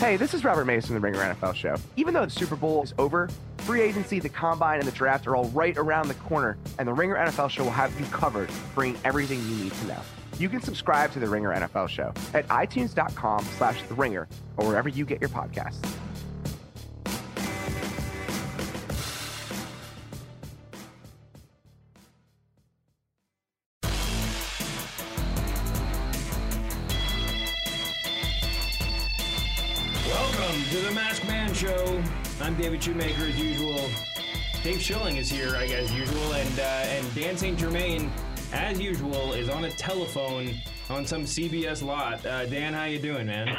Hey, this is Robert Mason, the Ringer NFL show. Even though the Super Bowl is over, free agency, the combine, and the draft are all right around the corner, and the Ringer NFL show will have you covered, bringing everything you need to know. You can subscribe to the Ringer NFL show at itunes.com slash the ringer or wherever you get your podcasts. David Shoemaker as usual. Dave Schilling is here, I guess, as usual, and uh, and Dan St. Germain, as usual, is on a telephone on some CBS lot. Uh, Dan, how you doing, man?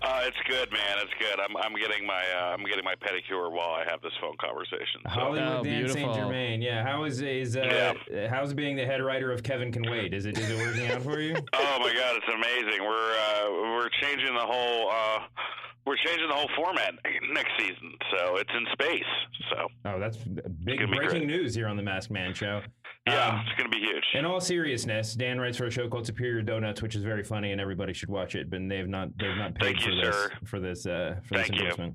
Uh, it's good, man. It's good. I'm I'm getting my uh, I'm getting my pedicure while I have this phone conversation. So. Hollywood Oh, Dan St. Germain. Yeah, how is is uh, how's being the head writer of Kevin Can Wait? Is it is it working out for you? Oh my God, it's amazing. We're uh, we're changing the whole uh, we're changing the whole format next season. So it's in space. So Oh, that's big breaking great. news here on the Masked Man Show. Yeah, Um, it's gonna be huge. In all seriousness, Dan writes for a show called Superior Donuts, which is very funny, and everybody should watch it. But they've not they've not paid Thank for you, this sir. for this uh, for Thank this you. endorsement.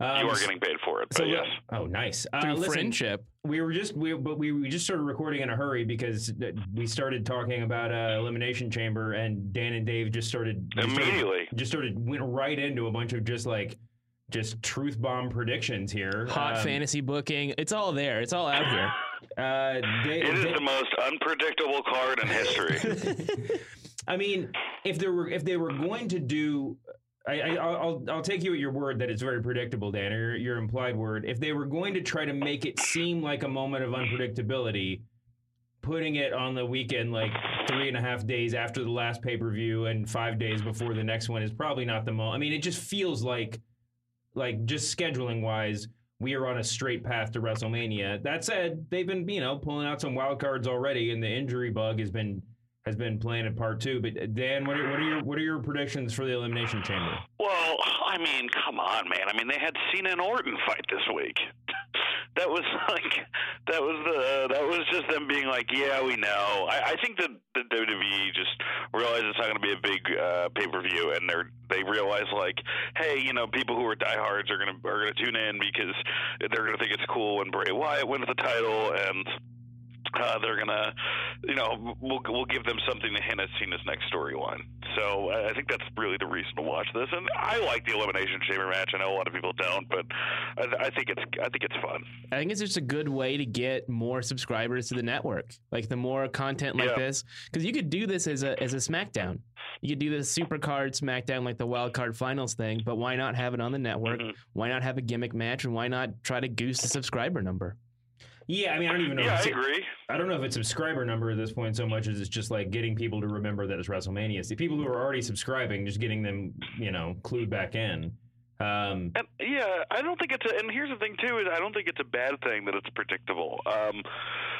you Um, are getting paid for it, but so yes. oh nice. Uh, Through listen, friendship. we were just we but we, we just started recording in a hurry because uh, we started talking about uh, elimination chamber, and Dan and Dave just started just started- Immediately. just started went right into a bunch of just like just truth bomb predictions here. Hot Um, fantasy booking. It's all there. It's all out here. Uh, It is the most unpredictable card in history. I mean, if there were if they were going to do, I, I I'll I'll- I'll take you at your word that it's very predictable, Dan, or your, your implied word. If they were going to try to make it seem like a moment of unpredictability, putting it on the weekend like three and a half days after the last pay per view and five days before the next one is probably not the most. I mean, it just feels like like just scheduling wise. We are on a straight path to WrestleMania. That said, they've been, you know, pulling out some wild cards already, and the injury bug has been has been playing a part too. But uh, Dan, what are, what are your what are your predictions for the Elimination Chamber? Well, I mean, come on, man. I mean, they had Cena and Orton fight this week. That was like, that was the, that was just them being like, yeah, we know. I, I think that the WWE just realized it's not going to be a big uh, pay per view, and they're they realize like, hey, you know, people who are diehards are gonna are gonna tune in because they're gonna think it's cool when Bray Wyatt wins the title, and uh, they're gonna, you know, we'll we'll give them something to hint at Cena's next storyline. So I think that's really the reason to watch this. And I like the Elimination Chamber match. I know a lot of people don't, but I, I think it's I think it's fun. I think it's just a good way to get more subscribers to the network. Like the more content like Yeah. this, because you could do this as a as a SmackDown. You could do the Supercard SmackDown like the Wild Card Finals thing, but why not have it on the network? Mhm. Why not have a gimmick match, and why not try to goose the subscriber number? Yeah, I mean, I don't even know. Yeah, if I agree. I don't know if it's subscriber number at this point so much as it's just like getting people to remember that it's WrestleMania. See, people who are already subscribing, just getting them, you know, clued back in. Um, And yeah, I don't think it's a. And here's the thing too: is I don't think it's a bad thing that it's predictable. Um,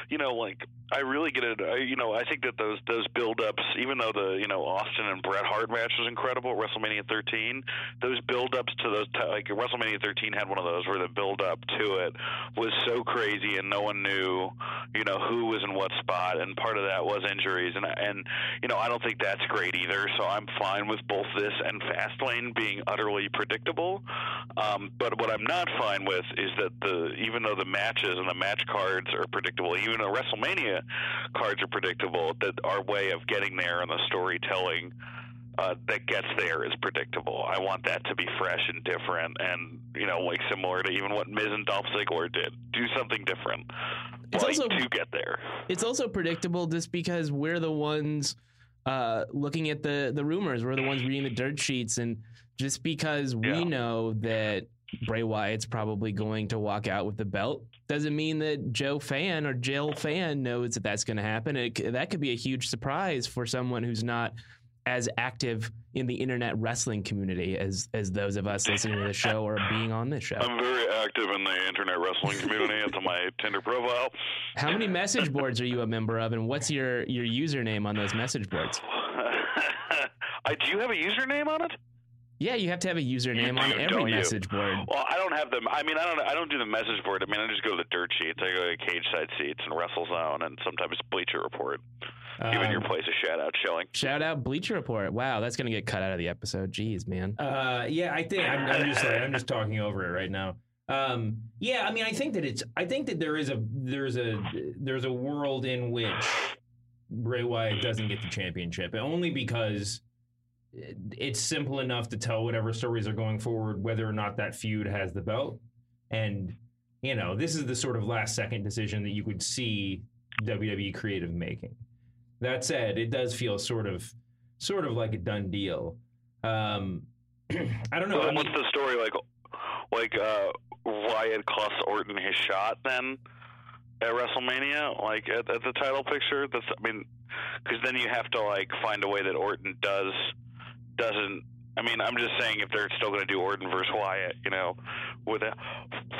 you know, like I really get it. I, you know, I think that those those build-ups, even though the you know Austin and Bret Hart match was incredible at WrestleMania 13, those build-ups to those ti- like WrestleMania 13 had one of those where the build-up to it was so crazy and no one knew, you know, who was in what spot, and part of that was injuries, and and you know I don't think that's great either. So I'm fine with both this and Fastlane being utterly predictable. Um, but what I'm not fine with is that the even though the matches and the match cards are predictable, even the WrestleMania cards are predictable, that our way of getting there and the storytelling uh, that gets there is predictable. I want that to be fresh and different, and you know, like similar to even what Miz and Dolph Ziggler did. Do something different, It's like, also- to get there. It's also predictable just because we're the ones uh, looking at the the rumors. We're the ones reading the dirt sheets, and just because we Yeah. know that Bray Wyatt's probably going to walk out with the belt doesn't mean that Joe Fan or Jill Fan knows that that's going to happen. It, that could be a huge surprise for someone who's not as active in the internet wrestling community as as those of us listening to the show or being on this show. I'm very active in the internet wrestling community. it's on my Tinder profile. How many message boards are you a member of, and what's your your username on those message boards? I, do you have a username on it? Yeah, you have to have a username You on every don't you? message board. Well, I don't have them. I mean, I don't. I don't do the message board. I mean, I just go to the dirt sheets. I go to cage side seats and WrestleZone, and sometimes Bleacher Report. Giving your Um, place a shout out, Schilling. Shout out Bleacher Report. Wow, that's gonna get cut out of the episode. Jeez, man. Uh, yeah, I think I'm, I'm just like, I'm just talking over it right now. Um, yeah, I mean, I think that it's I think that there is a there's a there's a world in which Bray Wyatt doesn't get the championship, only because it- it's simple enough to tell whatever stories are going forward whether or not that feud has the belt, and you know this is the sort of last second decision that you could see WWE creative making. That said, it does feel sort of sort of like a done deal. Um, I don't know. Well, I mean, what's the story like? Like uh, Wyatt costs Orton his shot then at WrestleMania, like at, at the title picture. That's I mean, because then you have to like find a way that Orton does doesn't. I mean, I'm just saying if they're still going to do Orton versus Wyatt, you know, without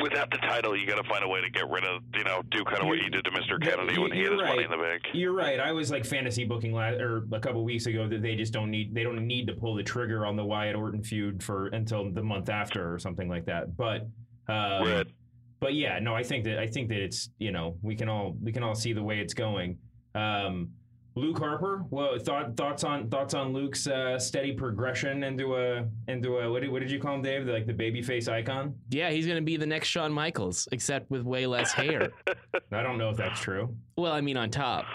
without the title, you got to find a way to get rid of, you know, do kind of what you did to Mr. Kennedy when he had his money in the bank. You're right. I was like fantasy booking last or a couple weeks ago that they just don't need they don't need to pull the trigger on the Wyatt Orton feud for until the month after or something like that. But um, Right. but yeah, no, I think that I think that it's you know we can all we can all see the way it's going. Um, Luke Harper, well, thought, thoughts on thoughts on Luke's uh, steady progression into a into a what did, what did you call him, Dave? Like the babyface icon? Yeah, he's gonna be the next Shawn Michaels, except with way less hair. I don't know if that's true. well, I mean, on top,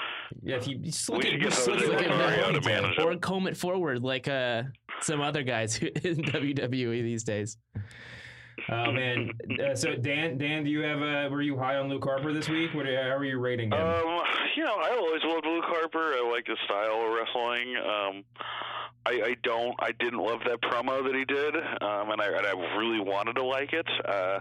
Yeah, if you just look We at, should get just look Jose at Lothario Bill to Wellington. manage him. or comb it forward like uh some other guys in WWE these days. Oh man! Uh, so Dan, Dan, do you have? a? were you high on Luke Harper this week? What? How are you rating him? Um, you know, I always loved Luke Harper. I like his style of wrestling. Um, I, I don't, I didn't love that promo that he did, um, and I, and I really wanted to like it. Uh,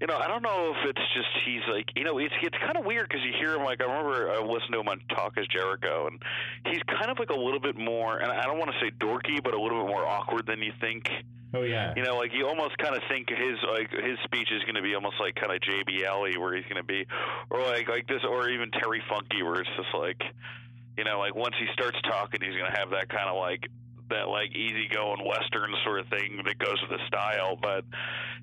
you know, I don't know if it's just he's like, you know, it's it's kind of weird because you hear him like I remember I listened to him on Talk Is Jericho, and he's kind of like a little bit more, and I don't want to say dorky, but a little bit more awkward than you think. Oh yeah. You know, like you almost kind of think his like his speech is going to be almost like kind of JBL where he's going to be, or like like this, or even Terry Funky, where it's just like, you know, like once he starts talking, he's going to have that kind of like that like easygoing Western sort of thing that goes with the style. But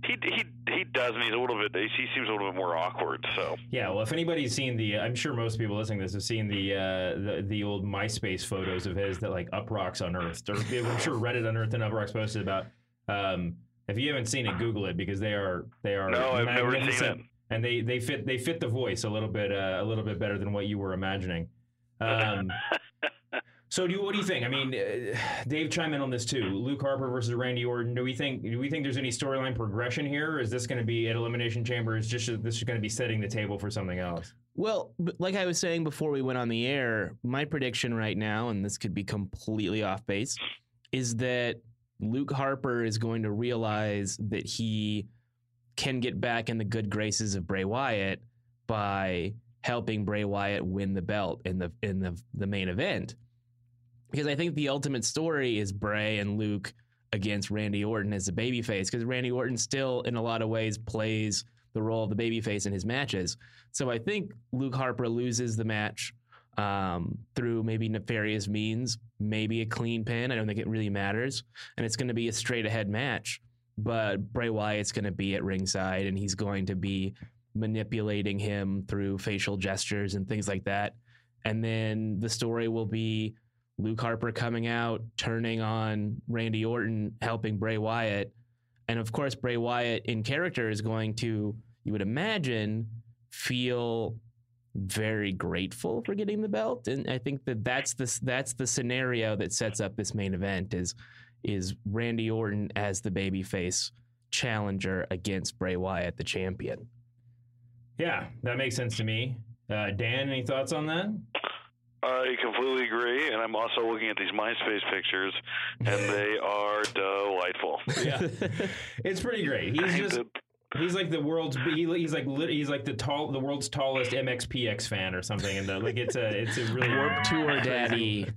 he he he doesn't. He's a little bit. He seems a little bit more awkward. So Yeah, well, if anybody's seen the, I'm sure most people listening to this have seen the uh, the, the old MySpace photos of his that like Uproxx unearthed, or I'm sure Reddit unearthed and Uproxx posted about. Um, if you haven't seen it, Google it because they are they are no, I've never seen it. and they they fit they fit the voice a little bit uh, a little bit better than what you were imagining. Um, so, do you, what do you think? I mean, uh, Dave, chime in on this too. Luke Harper versus Randy Orton. Do we think do we think there's any storyline progression here, or is this going to be at Elimination Chamber? Is just this is going to be setting the table for something else? Well, like I was saying before we went on the air, my prediction right now, and this could be completely off base, is that Luke Harper is going to realize that he can get back in the good graces of Bray Wyatt by helping Bray Wyatt win the belt in the in the the main event. Because I think the ultimate story is Bray and Luke against Randy Orton as a babyface. Because Randy Orton still, in a lot of ways, plays the role of the babyface in his matches. So I think Luke Harper loses the match um, through maybe nefarious means, maybe a clean pin. I don't think it really matters. And it's going to be a straight ahead match. But Bray Wyatt's going to be at ringside and he's going to be manipulating him through facial gestures and things like that. And then the story will be Luke Harper coming out, turning on Randy Orton, helping Bray Wyatt. And of course, Bray Wyatt in character is going to, you would imagine, feel very grateful for getting the belt. And I think that that's the that's the scenario that sets up this main event is is Randy Orton as the babyface challenger against Bray Wyatt, the champion. Yeah, that makes sense to me. Uh, Dan, any thoughts on that? I completely agree, and I'm also looking at these MySpace pictures, and they are delightful. Yeah, it's pretty great. He's just did- he's like the world's he, he's like he's like the tall the world's tallest MXPX fan or something. And the, like it's a it's a really Warped Tour Daddy.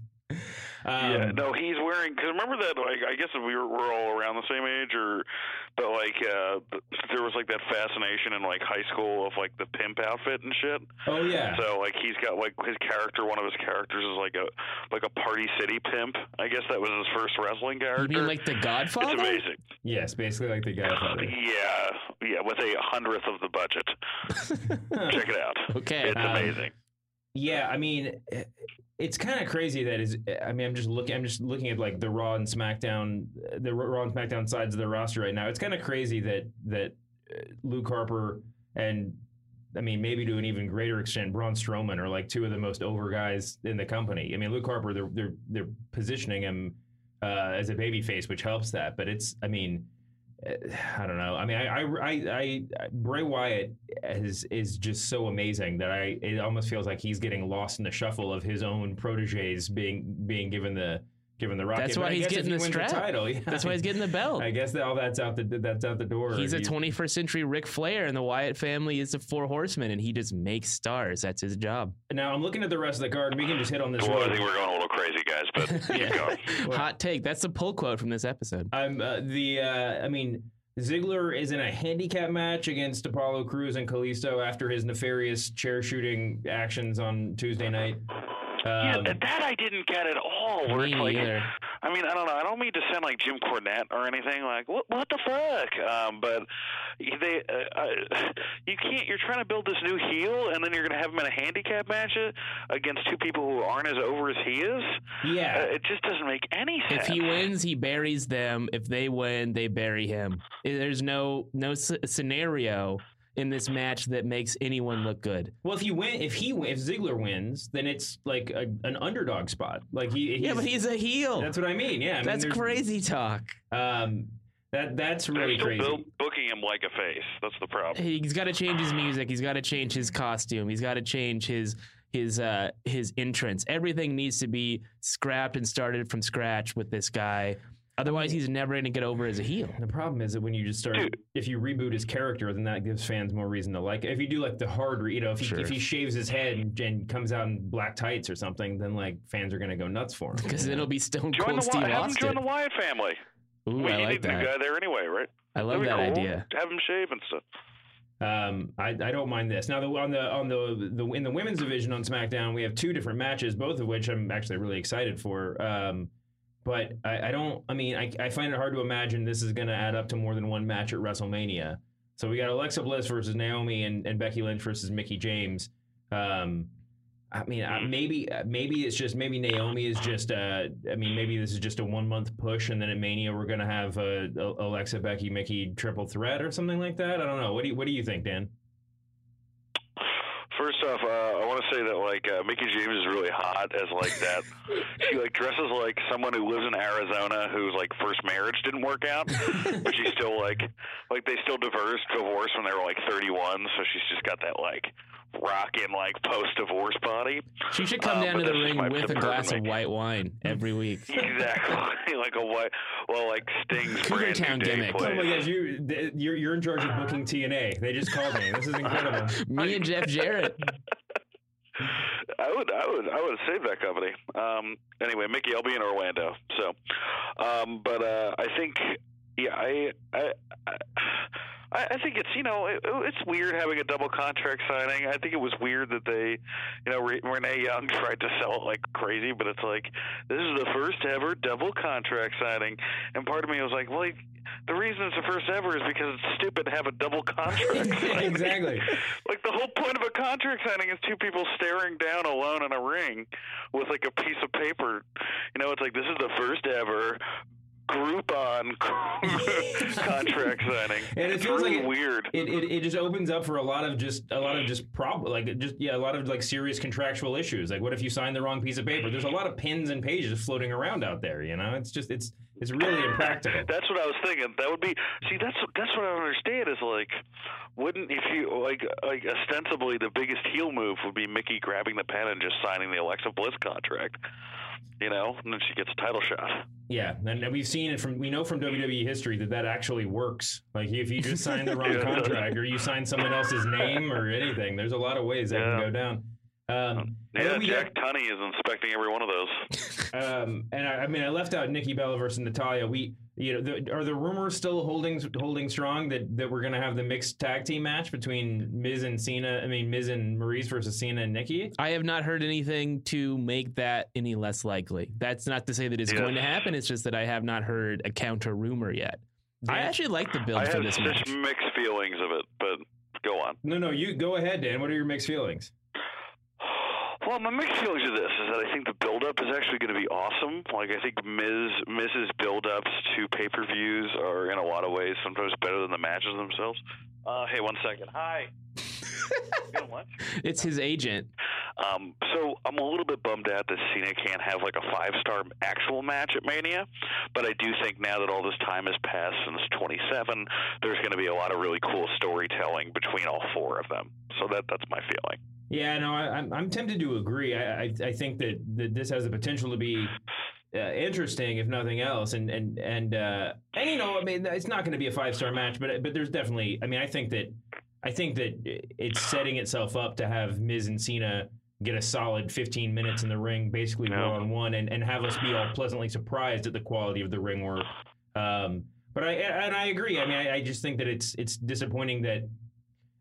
Um, yeah, no, he's wearing. Because remember that, like, I guess we were, we're all around the same age, or, but like, uh, there was like that fascination in like high school of like the pimp outfit and shit. Oh yeah. So like, he's got like his character. One of his characters is like a like a Party City pimp. I guess that was his first wrestling You character. mean like the it's Godfather? amazing. yes, basically like the Godfather. Yeah, yeah, with a hundredth of the budget. Check it out. Okay. It's Um, amazing. Yeah, I mean, it's kind of crazy that is. I mean, I'm just looking. I'm just looking at like the Raw and SmackDown, the Raw and SmackDown sides of the roster right now. It's kind of crazy that that uh, Luke Harper and I mean, maybe to an even greater extent, Braun Strowman are like two of the most over guys in the company. I mean, Luke Harper, they're they're they're positioning him uh, as a babyface, which helps that. But it's, I mean, I don't know. I mean, I, I, I, I Bray Wyatt is is just so amazing that I it almost feels like he's getting lost in the shuffle of his own proteges being being given the given the rocket. That's why he's getting he the wins strap. title. Yeah. That's why he's getting the belt. I guess all that's out the that's out the door. He's a If you- 21st century Ric Flair, and the Wyatt family is the four horsemen, and he just makes stars. That's his job. Now I'm looking at the rest of the card. and We can just hit on this. Well, I think we're going a little crazy, guys, but keep going. Well- Hot take. That's the pull quote from this episode. I'm uh, the. Uh, I mean, Ziggler is in a handicap match against Apollo Crews and Kalisto after his nefarious chair shooting actions on Tuesday night. Yeah, Um, that that I didn't get at all. Where Me it's like, neither. I mean, I don't know. I don't mean to sound like Jim Cornette or anything. Like, what what the fuck? Um, but they, uh, uh, you can't. You're trying to build this new heel, and then you're going to have him in a handicap match against two people who aren't as over as he is. yeah, Uh, it just doesn't make any sense. If he wins, he buries them. If they win, they bury him. There's no no scenario in this match that makes anyone look good. Well, if you win, if he win- if Ziggler wins, then it's like a, an underdog spot. Like he, yeah, but he's a heel. That's what I mean. Yeah, I That's there's- crazy talk. Um, that that's They're really still crazy. bu- booking him like a face. That's the problem. He's got to change his music. He's got to change his costume. He's got to change his his uh his entrance. Everything needs to be scrapped and started from scratch with this guy. Otherwise, he's never going to get over as a heel. The problem is that when you just start, Dude. if you reboot his character, then that gives fans more reason to like. it. If you do like the hard, re- you know, if he, Sure. if he shaves his head and, and comes out in black tights or something, then like fans are gonna go nuts for him. Because you it'll be Stone Join Cold the Steve Wy- have him Austin. join the Wyatt family. Ooh, we I need like a new that. guy there anyway, right? I love That'd that be cool. idea. Have him shave and stuff. Um, I, I don't mind this. Now, the, on the on the the in the women's division on SmackDown, we have two different matches, both of which I'm actually really excited for. Um, but I, I don't. I mean, I, I find it hard to imagine this is going to add up to more than one match at WrestleMania. So we got Alexa Bliss versus Naomi and, and Becky Lynch versus Mickie James. Um, I mean, I, maybe maybe it's just maybe Naomi is just. Uh, I mean, maybe this is just a one month push, and then at Mania we're gonna have uh, Alexa, Becky, Mickie triple threat or something like that. I don't know. What do you What do you think, Dan? First off, uh, I want to say that like uh, Mickie James is really hot as like that. she like dresses like someone who lives in Arizona whose like first marriage didn't work out, but she's still like like they still divorced divorced when they were like 31, so she's just got that like rocking like post divorce body. She should come Um, down but to the ring with a glass of white wine every week. Exactly, like a white well like Sting's Cougar Town new gimmick. Oh my gosh, you you're, you're in charge of booking TNA. They just called me. This is incredible. Me and Jeff Jarrett. I would, I would, I would save that company. Um, anyway, Mickie, I'll be in Orlando. So, um, but uh, I think, yeah, I, I, I, I think it's you know it, it's weird having a double contract signing. I think it was weird that they, you know, Re- Renee Young tried to sell it like crazy, but it's like this is the first ever double contract signing, and part of me was like, well. The reason it's the first ever is because it's stupid to have a double contract. exactly. Like the whole point of a contract signing is two people staring down alone in a ring with like a piece of paper. You know, it's like this is the first ever Groupon contract signing. And it it's feels really like it- weird. It, it, it just opens up for a lot of just a lot of just prob like just yeah a lot of like serious contractual issues like what if you sign the wrong piece of paper there's a lot of pins and pages floating around out there you know it's just it's it's really impractical That's what I was thinking. That would be see. That's that's what I don't understand. Is like, wouldn't if you like like ostensibly the biggest heel move would be Mickie grabbing the pen and just signing the Alexa Bliss contract. You know, and then she gets a title shot. yeah and we've seen it from we know from WWE history that that actually works like if you just sign the wrong Yeah, contract or you sign someone else's name or anything there's a lot of ways that can go down um, Yeah, Jack Tunney is inspecting every one of those. Um, and I, I mean, I left out Nikki Bella versus Natalya. We, you know, the, are the rumors still holding holding strong that that we're gonna have the mixed tag team match between Miz and Cena? I mean, Miz and Maryse versus Cena and Nikki. I have not heard anything to make that any less likely. That's not to say that it's Yes. going to happen. It's just that I have not heard a counter rumor yet. I Dan? actually like the build I for have this such match. mixed feelings of it, but go on. No, no, you go ahead, Dan. What are your mixed feelings? Well, my mixed feelings of this is that I think the build-up is actually going to be awesome. Like I think Miz Miz's build-ups to pay-per-views are in a lot of ways sometimes better than the matches themselves. Uh, hey, one second. Hi. It's his agent. Um, so I'm a little bit bummed out that Cena can't have like a five-star actual match at Mania, but I do think now that all this time has passed since 27, there's going to be a lot of really cool storytelling between all four of them. So that that's my feeling. Yeah, no, I, I'm I'm tempted to agree. I I, I think that, that this has the potential to be uh, interesting, if nothing else. And and and uh, and you know, I mean, it's not going to be a five star match, but but there's definitely. I mean, I think that I think that it's setting itself up to have Miz and Cena get a solid 15 minutes in the ring, basically one on one, and and have us be all pleasantly surprised at the quality of the ring work. Um, but I and I agree. I mean, I, I just think that it's it's disappointing that.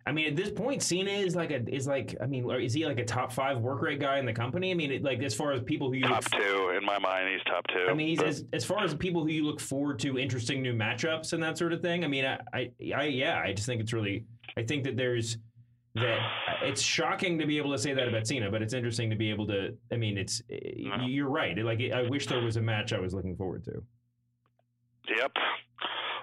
I mean, at this point, Cena is like a is like. I mean, is he like a top five work rate guy in the company? I mean, it, like as far as people who you Top look, two in my mind. He's top two. I mean, he's But- as, as far as people who you look forward to interesting new matchups and that sort of thing. I mean, I, I, I yeah, I just think it's really. I think that there's that it's shocking to be able to say that about Cena, but it's interesting to be able to. I mean, it's uh-huh. you're right. Like, I wish there was a match I was looking forward to. Yep.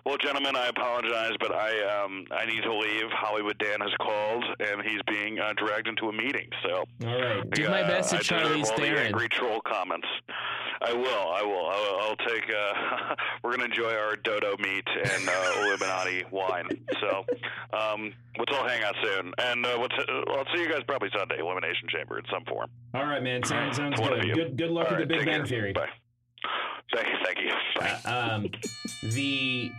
Well, gentlemen, I apologize, but I um, I need to leave. Hollywood Dan has called, and he's being uh, dragged into a meeting. So All right. Give my best to I deserve Charlize all the angry troll comments. I will. I will. I'll, I'll take. Uh, we're gonna enjoy our dodo meat and uh, Illuminati wine. So um, let's all hang out soon, and uh, let's, uh, I'll see you guys probably Sunday, Elimination Chamber in some form. All right, man. Sounds sounds good. Good good luck All with the Big take Bang. Theory. Bye. Thank you. Thank you. Bye. Uh, um, the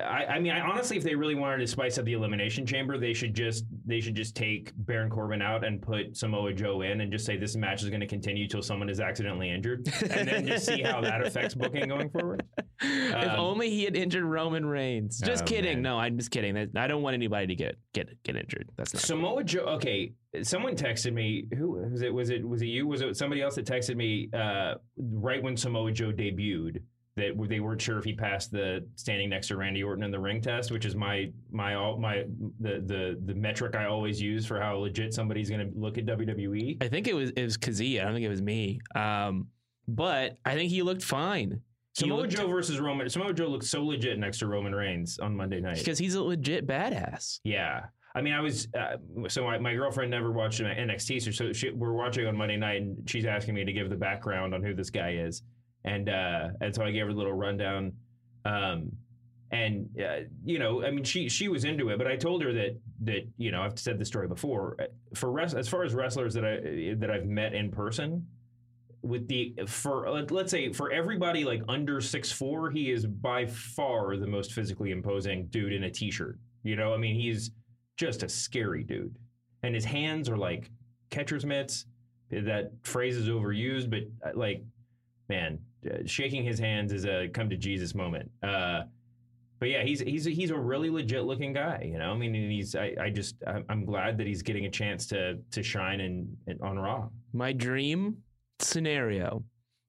I, I mean, I honestly, if they really wanted to spice up the elimination chamber, they should just they should just take Baron Corbin out and put Samoa Joe in, and just say this match is going to continue till someone is accidentally injured, and then just see how that affects booking going forward. if Um, only he had injured Roman Reigns. Just Oh, kidding. man. No, I'm just kidding. I don't want anybody to get get get injured. That's not. Samoa Joe. Okay, someone texted me. Who was it? Was it was it you? Was it somebody else that texted me uh, right when Samoa Joe debuted? That they weren't sure if he passed the standing next to Randy Orton in the ring test, which is my my all my the the the metric I always use for how legit somebody's going to look at. WWE. I think it was it was Kazia. I don't think it was me. Um, but I think he looked fine. He Samoa looked- Joe versus Roman. Samoa Joe looked so legit next to Roman Reigns on Monday night. because he's a legit badass. Yeah. I mean, I was uh, so my, my girlfriend never watched NXT, so, so she, we're watching on Monday night, and she's asking me to give the background on who this guy is, and uh, and so I gave her a little rundown, um, and uh, you know, I mean, she she was into it, but I told her that that you know I've said this story before. uh, For as far as wrestlers that I that I've met in person, with the for let- let's say for everybody like under six four, he is by far the most physically imposing dude in a t-shirt. You know, I mean, he's just a scary dude, and his hands are like catcher's mitts. That phrase is overused, but uh, like, man, shaking his hands is a come to Jesus moment. Uh, but yeah, he's he's he's a really legit looking guy. You know, I mean, and he's I, I just I'm glad that he's getting a chance to to shine in, in on Raw. My dream scenario,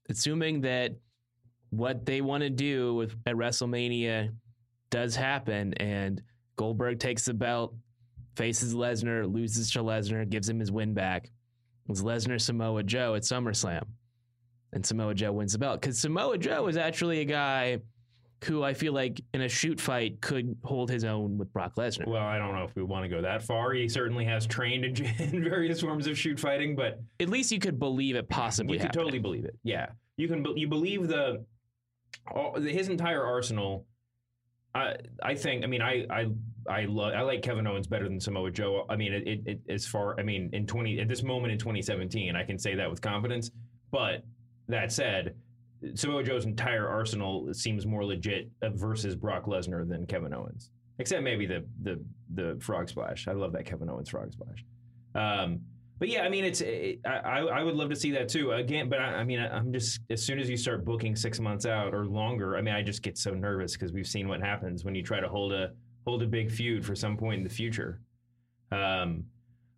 assuming that what they want to do with at WrestleMania does happen, and Goldberg takes the belt, faces Lesnar, loses to Lesnar, gives him his win back. Was Lesnar Samoa Joe at SummerSlam, and Samoa Joe wins the belt because Samoa Joe is actually a guy who I feel like in a shoot fight could hold his own with Brock Lesnar. Well, I don't know if we want to go that far. He certainly has trained in, in various forms of shoot fighting, but At least you could believe it possibly you could happening. totally believe it. Yeah, you can. You believe the all, his entire arsenal. I I think. I mean, I I I love. I like Kevin Owens better than Samoa Joe. I mean, it, it, it as far. I mean, in twenty at this moment in 2017, I can say that with confidence. But that said, Samoa Joe's entire arsenal seems more legit versus Brock Lesnar than Kevin Owens, except maybe the the the frog splash. I love that Kevin Owens frog splash. Um, but yeah, I mean, it's it, I I would love to see that too. Again, but I, I mean, I, I'm just as soon as you start booking six months out or longer, I mean, I just get so nervous because we've seen what happens when you try to hold a hold a big feud for some point in the future. Um,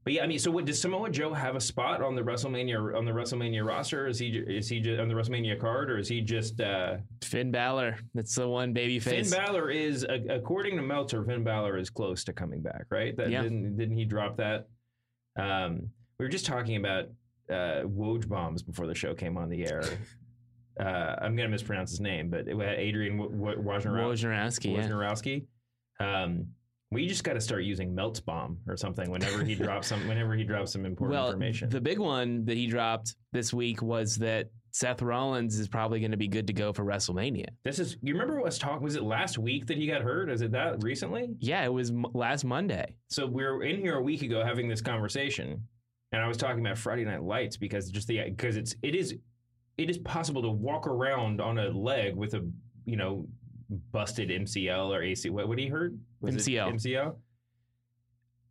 but yeah, I mean, so what, does Samoa Joe have a spot on the WrestleMania on the WrestleMania roster? Is he is he just on the WrestleMania card, or is he just uh, Finn Balor, that's the one baby face. Finn. Balor is according to Meltzer, Finn Balor is close to coming back, right? That Yeah. didn't didn't he drop that? Um, we were just talking about uh, Woj bombs before the show came on the air. uh, I'm gonna mispronounce his name, but it had Adrian W- W- Wojnarowski. Wojnarowski, yeah. Wojnarowski. Um, we just got to start using Melt's bomb or something whenever he drops some. Whenever he drops some important Well, information. the big one that he dropped this week was that Seth Rollins is probably going to be good to go for WrestleMania. this is. You remember us talking? Was it last week that he got hurt? Is it that recently? Yeah, it was m- last Monday. So we were in here a week ago having this conversation, and I was talking about Friday Night Lights because just the because it's it is it is possible to walk around on a leg with a you know busted MCL or AC. What what he hurt? Was MCL. MCL.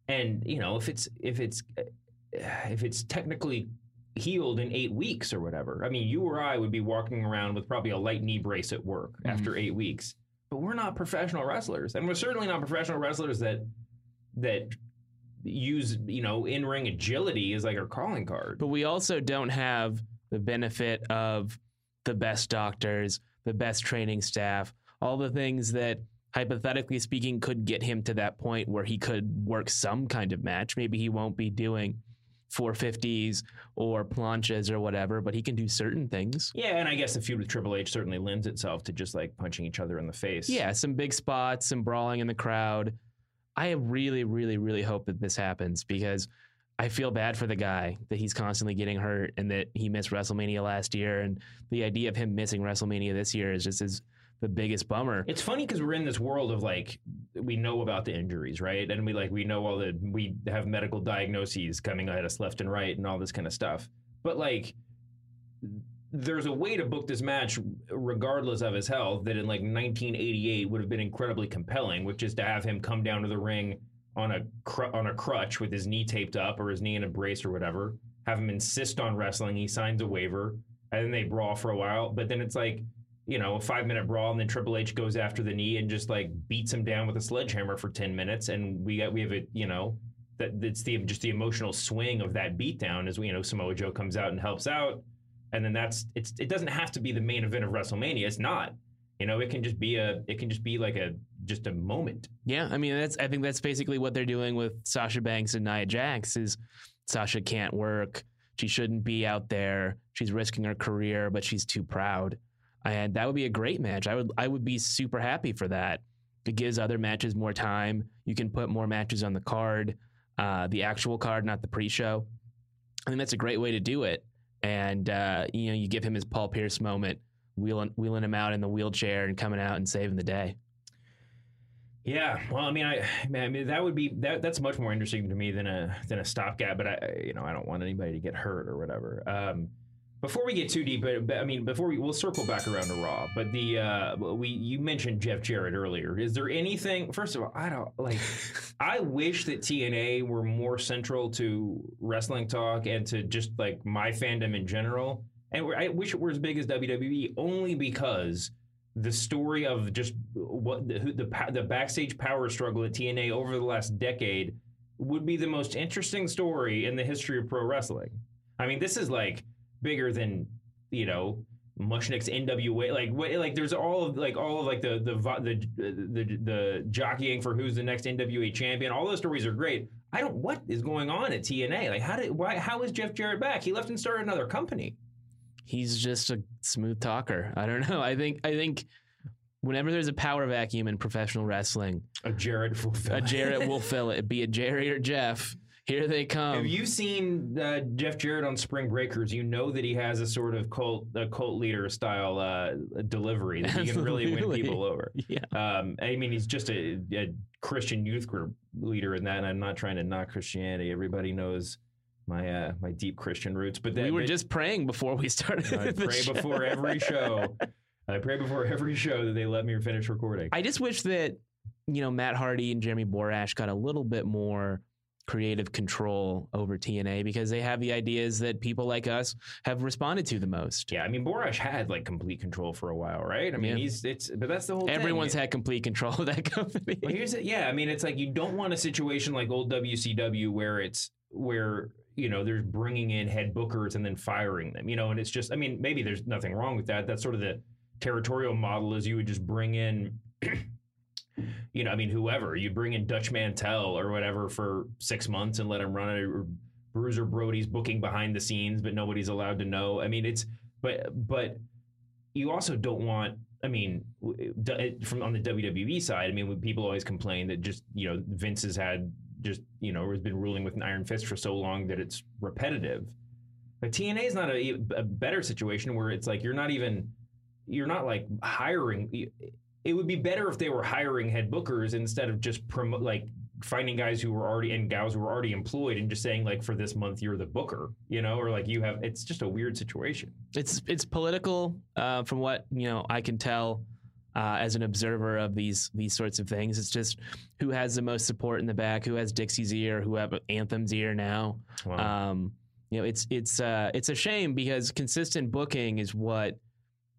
And you know if it's if it's if it's technically healed in eight weeks or whatever. I mean, you or I would be walking around with probably a light knee brace at work Mhm. after eight weeks. But we're not professional wrestlers, and we're certainly not professional wrestlers that that use you know in ring agility as like our calling card. But we also don't have the benefit of the best doctors, the best training staff, all the things that hypothetically speaking could get him to that point where he could work some kind of match. Maybe he won't be doing 450s or planchas or whatever, but he can do certain things. Yeah, and I guess the feud with Triple H certainly lends itself to just like punching each other in the face. Yeah, some big spots, some brawling in the crowd. I really, really, really hope that this happens because I feel bad for the guy that he's constantly getting hurt and that he missed WrestleMania last year. And the idea of him missing WrestleMania this year is just is the biggest bummer. It's funny because we're in this world of like we know about the injuries, right? And we like we know all the we have medical diagnoses coming at us left and right and all this kind of stuff. But like there's a way to book this match regardless of his health that in like 1988 would have been incredibly compelling, which is to have him come down to the ring on a cr- on a crutch with his knee taped up or his knee in a brace or whatever. Have him insist on wrestling. He signs a waiver, and then they brawl for a while. But then it's like you know, a five minute brawl, and then Triple H goes after the knee and just like beats him down with a sledgehammer for ten minutes, and we got we have a you know that it's the just the emotional swing of that beatdown as we you know Samoa Joe comes out and helps out, and then that's it's it doesn't have to be the main event of WrestleMania. It's not. You know, it can just be a it can just be like a just a moment. Yeah, I mean that's I think that's basically what they're doing with Sasha Banks and Nia Jax is Sasha can't work. She shouldn't be out there. She's risking her career, but she's too proud. And that would be a great match. I would I would be super happy for that. It gives other matches more time. You can put more matches on the card, uh, the actual card, not the pre-show. I think that's a great way to do it. And uh, you know, you give him his Paul Pierce moment, wheeling wheeling him out in the wheelchair and coming out and saving the day. Yeah, well, I mean, I, I mean, that would be that. That's much more interesting to me than a than a stopgap. But I, you know, I don't want anybody to get hurt or whatever. Um, before we get too deep, but, but, I mean, before we we'll circle back around to Raw. But the uh, we you mentioned Jeff Jarrett earlier. Is there anything? First of all, I don't like. I wish that TNA were more central to wrestling talk and to just like my fandom in general. And I wish it were as big as WWE, only because the story of just what the, who- the the backstage power struggle at TNA over the last decade would be the most interesting story in the history of pro wrestling. I mean, this is like bigger than you know Mushnick's NWA. Like what? Like there's all of like all of like the the vo- the the, the jockeying for who's the next NWA champion. All those stories are great. I don't. What is going on at TNA? Like how did why? How is Jeff Jarrett back? He left and started another company. he's just a smooth talker. I don't know. I think I think whenever there's a power vacuum in professional wrestling, A Jarrett will fill a. Jarrett will fill it. Be it Jerry or Jeff. Here they come. Have you seen uh, Jeff Jarrett on Spring Breakers? You know that he has a sort of cult, a cult leader style uh, delivery that he can really win people over. yeah. Um, I mean, he's just a, a Christian youth group leader in that. And I'm not trying to knock Christianity. Everybody knows my uh, my deep Christian roots. But that, we were but just praying before we started. I pray show. before every show. I pray before every show that they let me finish recording. I just wish that you know Matt Hardy and Jeremy Borash got a little bit more creative control over TNA because they have the ideas that people like us have responded to the most. yeah, I mean, Borash had like complete control for a while, right? I mean, Yeah. he's it's, but that's the whole. thing. Everyone's had complete control of that company. Well, here's it. Yeah, I mean, it's like you don't want a situation like old WCW where it's where you know there's bringing in head bookers and then firing them. You know, and it's just. I mean, maybe there's nothing wrong with that. That's sort of the territorial model. Is you would just bring in. You know, I mean, whoever you bring in Dutch Mantell or whatever for six months and let him run it, Bruiser Brody's booking behind the scenes, but nobody's allowed to know. I mean, it's but but you also don't want. I mean, from on the WWE side, I mean, people always complain that just you know Vince has had just you know has been ruling with an iron fist for so long that it's repetitive. But TNA is not a, a better situation where it's like you're not even you're not like hiring. It would be better if they were hiring head bookers instead of just promote like finding guys who were already and gals who were already employed and just saying like for this month you're the booker, you know, or like you have. It's just a weird situation. it's it's political uh, from what you know I can tell uh, as an observer of these these sorts of things. It's just who has the most support in the back, who has Dixie's ear, who have Anthem's ear now. Well, Um, you know, it's it's uh, it's a shame because consistent booking is what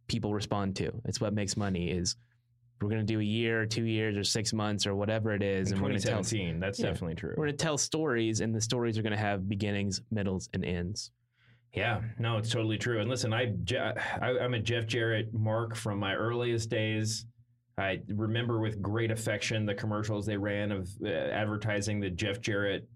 people respond to. It's what makes money. Is we're going to do a year, or two years, or six months, or whatever it is, in and we're going to tell 2017, that's Yeah. definitely true. we're going to tell stories, and the stories are going to have beginnings, middles, and ends. Yeah, no, it's totally true. And listen, I, I, I'm a Jeff Jarrett mark from my earliest days. I remember with great affection the commercials they ran of uh, advertising the Jeff Jarrett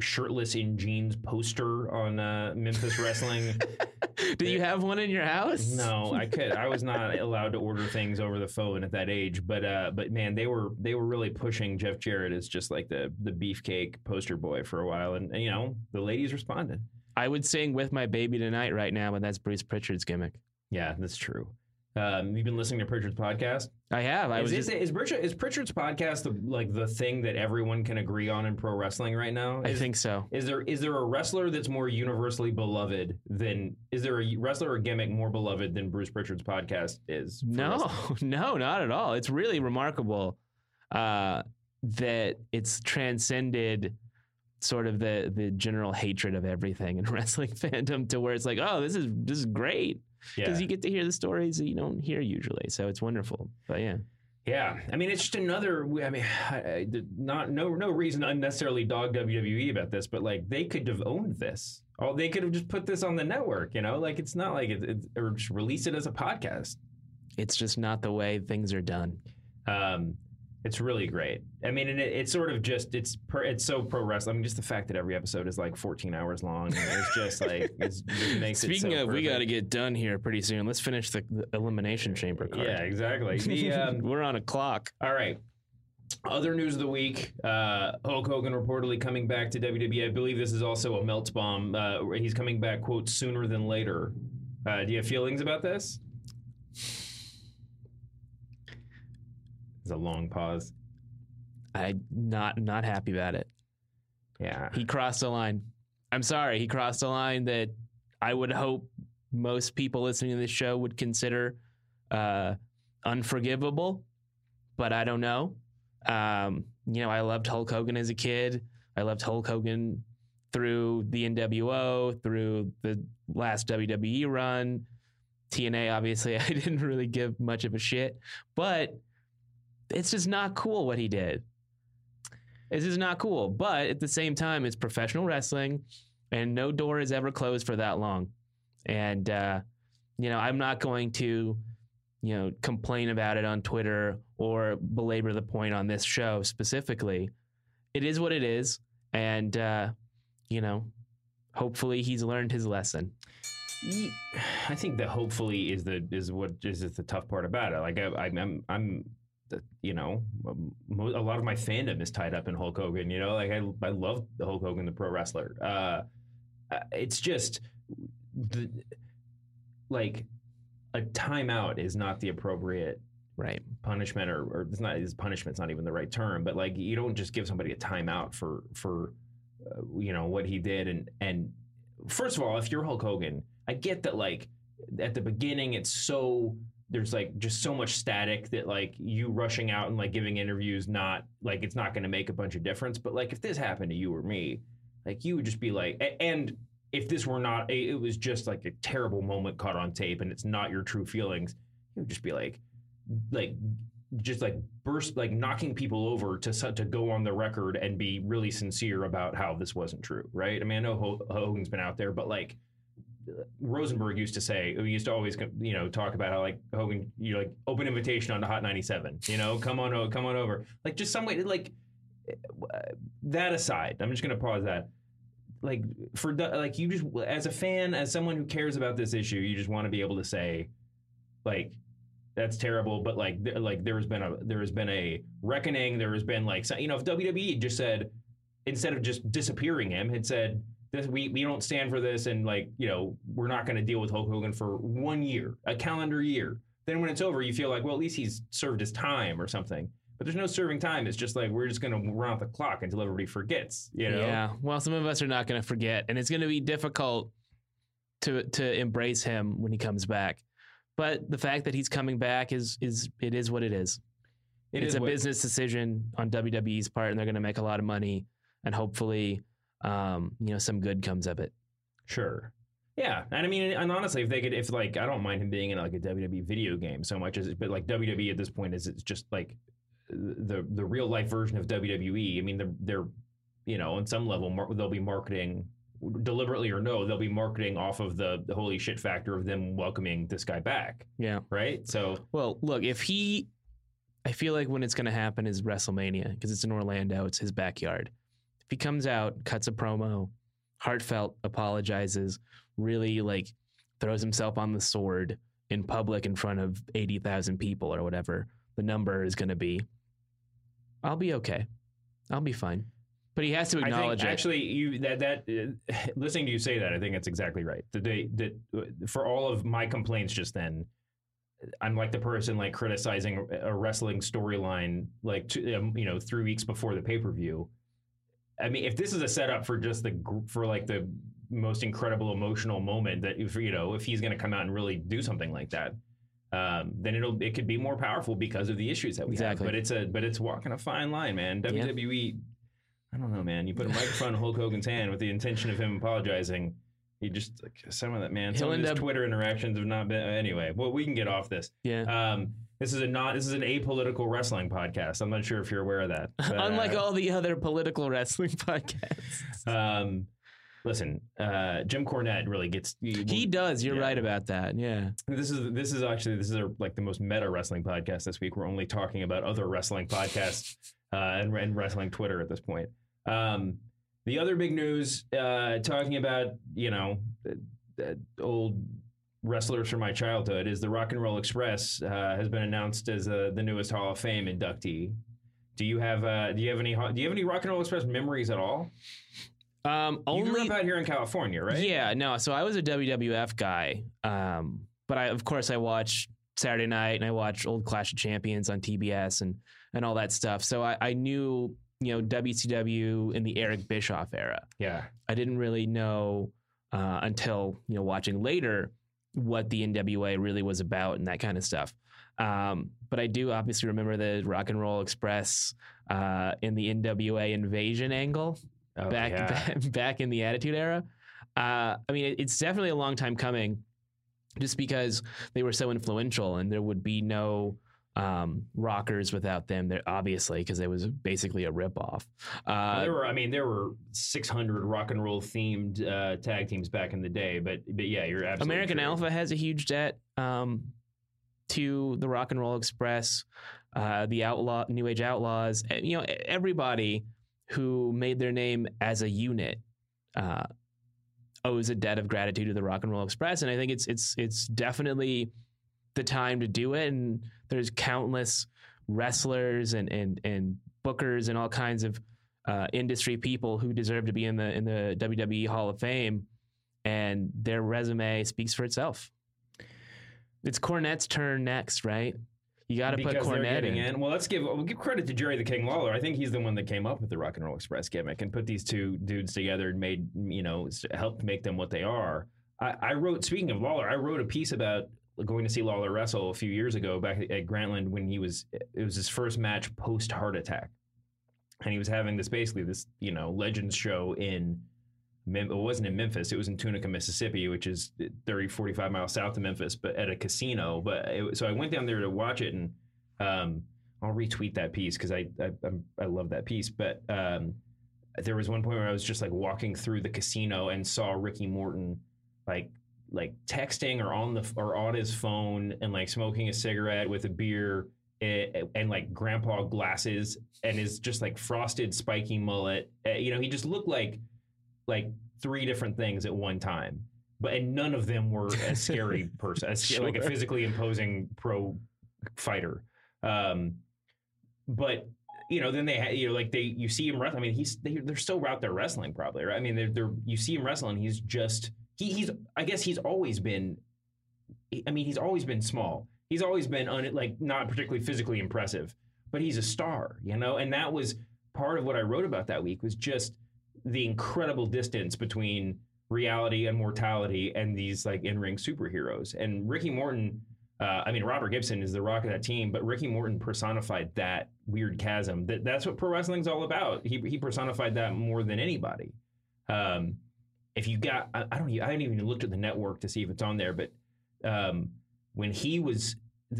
shirtless in jeans poster on uh, Memphis Wrestling. Do you have one in your house? no, I could. I was not allowed to order things over the phone at that age. But uh, but man, they were they were really pushing Jeff Jarrett as just like the the beefcake poster boy for a while, and, and you know the ladies responded. I would sing with my baby tonight right now, but that's Bruce Prichard's gimmick. Yeah, that's true. Um, you've been listening to Prichard's podcast. I have. I is, was is, just, is, Prichard, is Prichard's podcast the, like the thing that everyone can agree on in pro wrestling right now? I think so. Is there is there a wrestler that's more universally beloved than is there a wrestler or gimmick more beloved than Bruce Prichard's podcast is? No, wrestling? no, not at all. It's really remarkable uh, that it's transcended sort of the the general hatred of everything in wrestling fandom to where it's like, oh, this is this is great yeah. because you get to hear the stories that you don't hear usually. So it's wonderful. But yeah, Yeah, I mean it's just another. I mean, I, I, not no no reason to unnecessarily dog WWE about this, but like they could have owned this. Oh, they could have just put this on the network. You know, like it's not like it, it or just release it as a podcast. it's just not the way things are done. Um, it's really great. I mean, and it, it's sort of just it's per, it's so pro wrestling. I mean, just the fact that every episode is like 14 hours long. and It's just like it's, it makes Speaking it so of, we got to get done here pretty soon. Let's finish the, the elimination chamber card. yeah, exactly. The, um, We're on a clock. All right. Other news of the week: uh, Hulk Hogan reportedly coming back to WWE. I believe this is also a melt bomb. Uh, he's coming back, quote, sooner than later. Uh, do you have feelings about this? A long pause. I not not happy about it. Yeah. He crossed a line. I'm sorry, he crossed a line that I would hope most people listening to this show would consider uh, unforgivable, but I don't know. Um, you know, I loved Hulk Hogan as a kid. I loved Hulk Hogan through the NWO, through the last WWE run. TNA, obviously, I didn't really give much of a shit, but it's just not cool what he did. It's just not cool. But at the same time, it's professional wrestling, and no door is ever closed for that long. And uh, you know, I'm not going to, you know, complain about it on Twitter or belabor the point on this show specifically. It is what it is, and uh, you know, hopefully he's learned his lesson. I think that hopefully is the is what is the tough part about it. Like I, I'm I'm the, you know a lot of my fandom is tied up in Hulk Hogan. You know, like I I love Hulk Hogan, the pro wrestler. Uh, uh, it's just the like a timeout is not the appropriate Right. punishment or, or it's not is punishment's not even the right term but like you don't just give somebody a timeout for for uh, you know what he did and and first of all if you're Hulk Hogan I get that like at the beginning it's so there's like just so much static that like you rushing out and like giving interviews not like it's not going to make a bunch of difference. But like if this happened to you or me like you would just be like and if this were not a, it was just like a terrible moment caught on tape and it's not your true feelings you would just be like like just like burst like knocking people over to to go on the record and be really sincere about how this wasn't true right? I mean i know Ho- hogan's been out there but like rosenberg used to say we used to always you know talk about how like hogan you like open invitation on the hot 97 you know come on come on over like just some way like that aside i'm just going to pause that like for like you just as a fan, as someone who cares about this issue, you just want to be able to say, like, that's terrible. But like, th- like there has been a there has been a reckoning. There has been like, you know, if WWE just said instead of just disappearing him, had said. This, we, we don't stand for this and like you know we're not going to deal with Hulk Hogan for one year a calendar year then when it's over you feel like well at least he's served his time or something but there's no serving time it's just like we're just going to run out the clock until everybody forgets you know Yeah. Well, some of us are not going to forget, and it's going to be difficult to to embrace him when he comes back. But the fact that he's coming back is is it is what it is. It it's is a business decision on WWE's part, and they're going to make a lot of money, and hopefully, um, you know, some good comes of it. Sure. Yeah, and I mean, and honestly, if they could, if like, I don't mind him being in like a WWE video game so much as, but like WWE at this point is it's just like the the real life version of WWE. I mean, they're they're you know on some level mar- they'll be marketing deliberately or no, they'll be marketing off of the the holy shit factor of them welcoming this guy back, Yeah. right? So Well, look, if he, I feel like when it's going to happen is WrestleMania because it's in Orlando, it's his backyard. He comes out, cuts a promo, heartfelt, apologizes, really like throws himself on the sword in public in front of 80,000 people or whatever the number is going to be, I'll be okay. I'll be fine. But he has to I acknowledge think it. actually you that that uh, listening to you say that I think that's exactly right. That they that uh, for all of my complaints just then, I'm like the person like criticizing a wrestling storyline like two, um, you know three weeks before the pay per view. I mean, if this is a setup for just the for like the most incredible emotional moment that if you know if he's going to come out and really do something like that. Um, then it'll it could be more powerful because of the issues that we Exactly. have. But it's a but it's walking a fine line, man. Yeah. WWE I don't know, man. You put a microphone in Hulk Hogan's hand with the intention of him apologizing. You just like some of that, man. Some He'll of his up- Twitter interactions have not been. Anyway, well, we can get off this. yeah. Um, this is a not. This is an apolitical wrestling podcast. I'm not sure if you're aware of that. but, Unlike uh, all the other political wrestling podcasts. um, listen, uh, Jim Cornette really gets. He does. You're Yeah. right about that. Yeah. This is this is actually this is our, like the most meta wrestling podcast this week. We're only talking about other wrestling podcasts uh, and, and wrestling Twitter at this point. Um, the other big news, uh, talking about you know old wrestlers from my childhood, is the Rock and Roll Express uh, has been announced as uh, the newest Hall of Fame inductee. Do you have uh, do you have any do you have any Rock and Roll Express memories at all? Um, you only grew up out here in California, right? Yeah, no. So I was a WWF guy, um, but I of course I watch Saturday Night and I watch old Clash of Champions on TBS and and all that stuff. So I, I knew you know WCW in the Eric Bischoff era. yeah. I didn't really know uh, until you know watching later what the NWA really was about and that kind of stuff. Um, but I do obviously remember the Rock and Roll Express uh, in the NWA invasion angle Oh, back yeah. back, back in the Attitude Era. Uh, I mean, it's definitely a long time coming, just because they were so influential, and there would be no um, rockers without them. There obviously because it was basically a ripoff. Uh, there were, I mean, there were 600 rock and roll themed uh, tag teams back in the day, but but yeah, you're absolutely American true. Alpha has a huge debt um, to the Rock and Roll Express, uh, the Outlaw, New Age Outlaws. eh, You know, everybody who made their name as a unit uh, owes a debt of gratitude to the Rock and Roll Express, and I think it's it's it's definitely the time to do it. And there's countless wrestlers and and and bookers and all kinds of uh, industry people who deserve to be in the in the WWE Hall of Fame and their resume speaks for itself. It's Cornette's turn next, right? You got to put Cornette getting in. Well, let's give we'll give credit to Jerry the King Lawler. I think he's the one that came up with the Rock and Roll Express gimmick and put these two dudes together and made you know helped make them what they are. I, I wrote. Speaking of Lawler, I wrote a piece about going to see Lawler wrestle a few years ago back at Grantland when he was it was his first match post heart attack, and he was having this basically this you know Legends show in. It wasn't in Memphis. It was in Tunica, Mississippi, which is 30, 45 miles south of Memphis, but at a casino. But it, so I went down there to watch it, and um, I'll retweet that piece because I, I I love that piece. But um, there was one point where I was just like walking through the casino and saw Ricky Morton like like texting or on the or on his phone and like smoking a cigarette with a beer and, and like grandpa glasses and his just like frosted spiky mullet. Uh, you know, he just looked like like three different things at one time, but and none of them were a scary person, as, like a physically imposing pro fighter. Um, but you know, then they ha- you know like they you see him wrestle. I mean, he's they, they're still out there wrestling probably. Right? I mean, they're, they're you see him wrestling. He's just he, he's I guess he's always been. I mean, he's always been small. He's always been un, like not particularly physically impressive, but he's a star, you know. And that was part of what I wrote about that week was just the incredible distance between reality and mortality and these like in-ring superheroes. And Ricky Morton, uh, I mean Robert Gibson is the rock of that team, but Ricky Morton personified that weird chasm. That that's what pro wrestling's all about. He he personified that more than anybody. Um, if you got, I, I don't, even- I haven't even looked at the network to see if it's on there, but um, when he was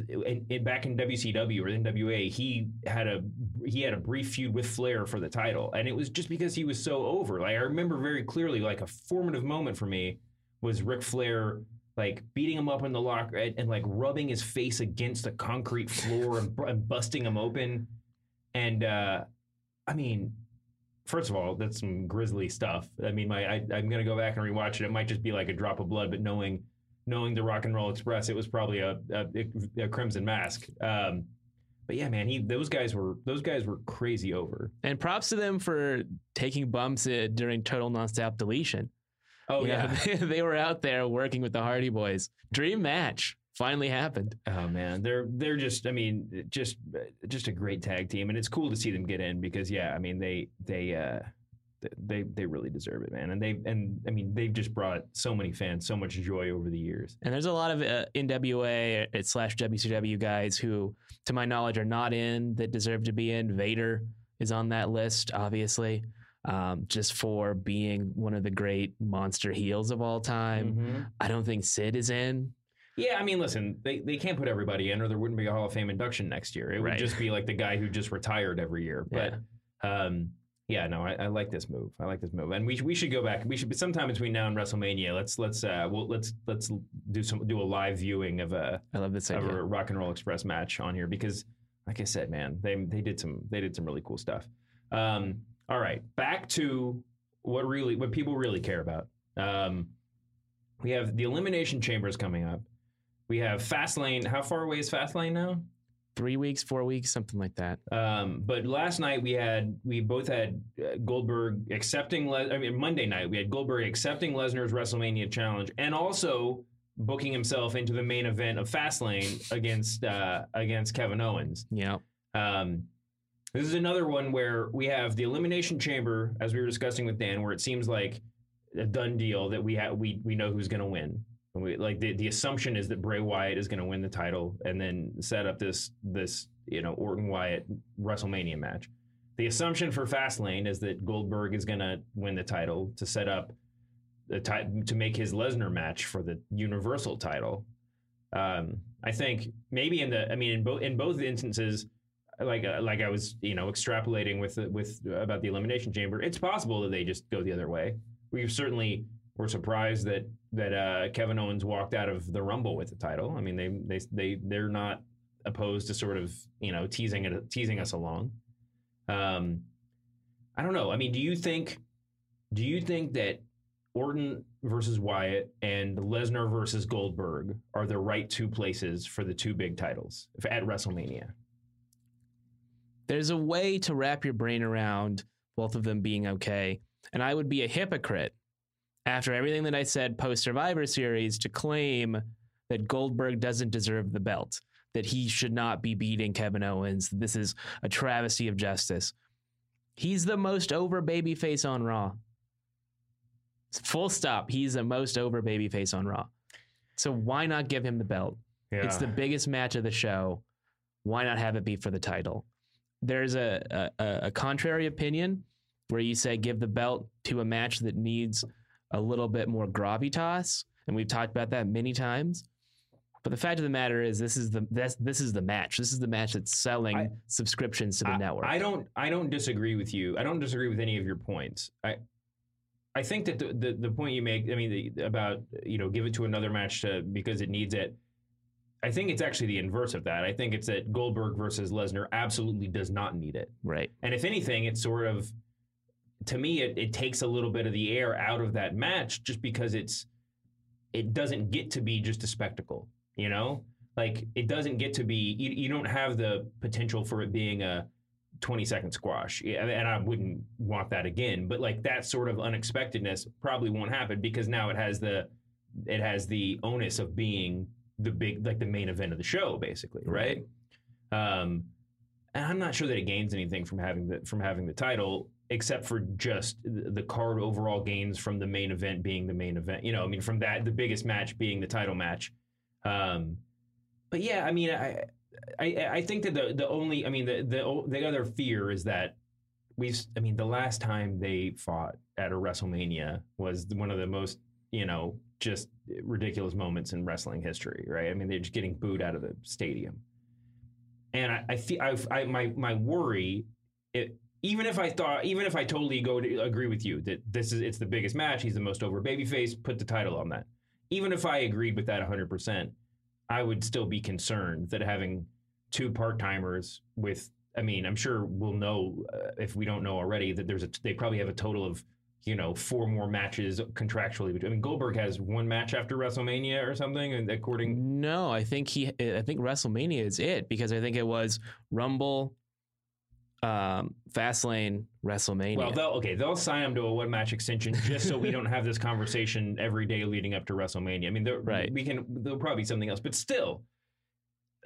in, in, back in WCW or NWA, he had a he had a brief feud with Flair for the title, and it was just because he was so over. Like I remember very clearly, like a formative moment for me was Ric Flair like beating him up in the locker and, and like rubbing his face against the concrete floor and, and busting him open. And uh, I mean, first of all, that's some grisly stuff. I mean, my I, I'm gonna go back and rewatch it. It might just be like a drop of blood, but knowing knowing the Rock and Roll Express, it was probably a, a, a Crimson Mask. Um, but yeah, man, he those guys were those guys were crazy over. And props to them for taking bumps uh, during total nonstop deletion. Oh You know, yeah. they were out there working with the Hardy Boys. Dream match finally happened. Oh man, they're they're just I mean just just a great tag team, and it's cool to see them get in because yeah, I mean they they uh, they they really deserve it, man, and they and I mean they've just brought so many fans so much joy over the years. And there's a lot of uh, NWA uh, slash WCW guys who, to my knowledge, are not in that deserve to be in. Vader is on that list, obviously, um, just for being one of the great monster heels of all time. Mm-hmm. I don't think Sid is in. Yeah, I mean, listen, they, they can't put everybody in, or there wouldn't be a Hall of Fame induction next year. It would Right. just be like the guy who just retired every year. But um, yeah, no, I, I like this move. I like this move, and we we should go back. We should be sometime between now and WrestleMania. Let's let's uh, we'll, let's let's do some do a live viewing of a I love this of idea. a Rock and Roll Express match on here because, like I said, man, they they did some they did some really cool stuff. Um, all right, back to what really what people really care about. Um, we have the Elimination Chambers coming up. We have Fastlane. How far away is Fastlane now? Three weeks, four weeks, something like that. Um, but last night we had we both had uh, Goldberg accepting. Le- I mean Monday night we had Goldberg accepting Lesnar's WrestleMania challenge and also booking himself into the main event of Fastlane against uh, against Kevin Owens. Yeah. Um, this is another one where we have the Elimination Chamber, as we were discussing with Dan, where it seems like a done deal that we have we we know who's going to win. We, like the, the assumption is that Bray Wyatt is going to win the title and then set up this this you know Orton Wyatt WrestleMania match. The assumption for Fastlane is that Goldberg is going to win the title to set up the ti- to make his Lesnar match for the Universal title. Um, I think maybe in the I mean in both in both instances, like uh, like I was you know extrapolating with with about the Elimination Chamber, it's possible that they just go the other way. We've certainly were surprised that that uh, Kevin Owens walked out of the Rumble with the title. I mean they they they they're not opposed to sort of you know teasing it teasing us along. Um, I don't know. I mean, do you think do you think that Orton versus Wyatt and Lesnar versus Goldberg are the right two places for the two big titles at WrestleMania? There's a way to wrap your brain around both of them being okay. And I would be a hypocrite after everything that I said post Survivor Series to claim that Goldberg doesn't deserve the belt, that he should not be beating Kevin Owens. that This is a travesty of justice. He's the most over babyface on Raw. Full stop. He's the most over babyface on Raw. So why not give him the belt? It's the biggest match of the show. Why not have it be for the title? There's a, a, a contrary opinion where you say give the belt to a match that needs a little bit more gravitas, and we've talked about that many times. But the fact of the matter is, this is the this, this is the match. This is the match that's selling I- subscriptions to the I, network. I don't I don't disagree with you. I don't disagree with any of your points. I I think that the the, the point you make, I mean, the, about you know, give it to another match to because it needs it. I think it's actually the inverse of that. I think it's that Goldberg versus Lesnar absolutely does not need it. right. And if anything, it's sort of to me, it, it takes a little bit of the air out of that match just because it's it doesn't get to be just a spectacle. You know, like it doesn't get to be. You, you don't have the potential for it being a 20 second squash. Yeah, and I wouldn't want that again. But like that sort of unexpectedness probably won't happen because now it has the it has the onus of being the big like the main event of the show, basically, right? Um, and I'm not sure that it gains anything from having the from having the title, except for just the card overall gains from the main event being the main event. You know, I mean, from that the biggest match being the title match. Um, but yeah, I mean, I, I I think that the the only I mean the the the other fear is that we've I mean the last time they fought at a WrestleMania was one of the most you know just ridiculous moments in wrestling history, right? I mean they're just getting booed out of the stadium, and I, I feel I, I my my worry. It, even if I thought, even if I totally go to agree with you that this is it's the biggest match, he's the most over babyface, put the title on that. Even if I agreed with that 100, percent I would still be concerned that having two part timers with, I mean, I'm sure we'll know uh, if we don't know already that there's a, they probably have a total of, you know, four more matches contractually. I mean, Goldberg has one match after WrestleMania or something, and according. No, I think he. I think WrestleMania is it because I think it was Rumble, um, Fastlane, WrestleMania. Well, they'll okay, they'll sign him to a one match extension just so we don't have this conversation every day leading up to WrestleMania. I mean, Right. We can there'll probably be something else, but still,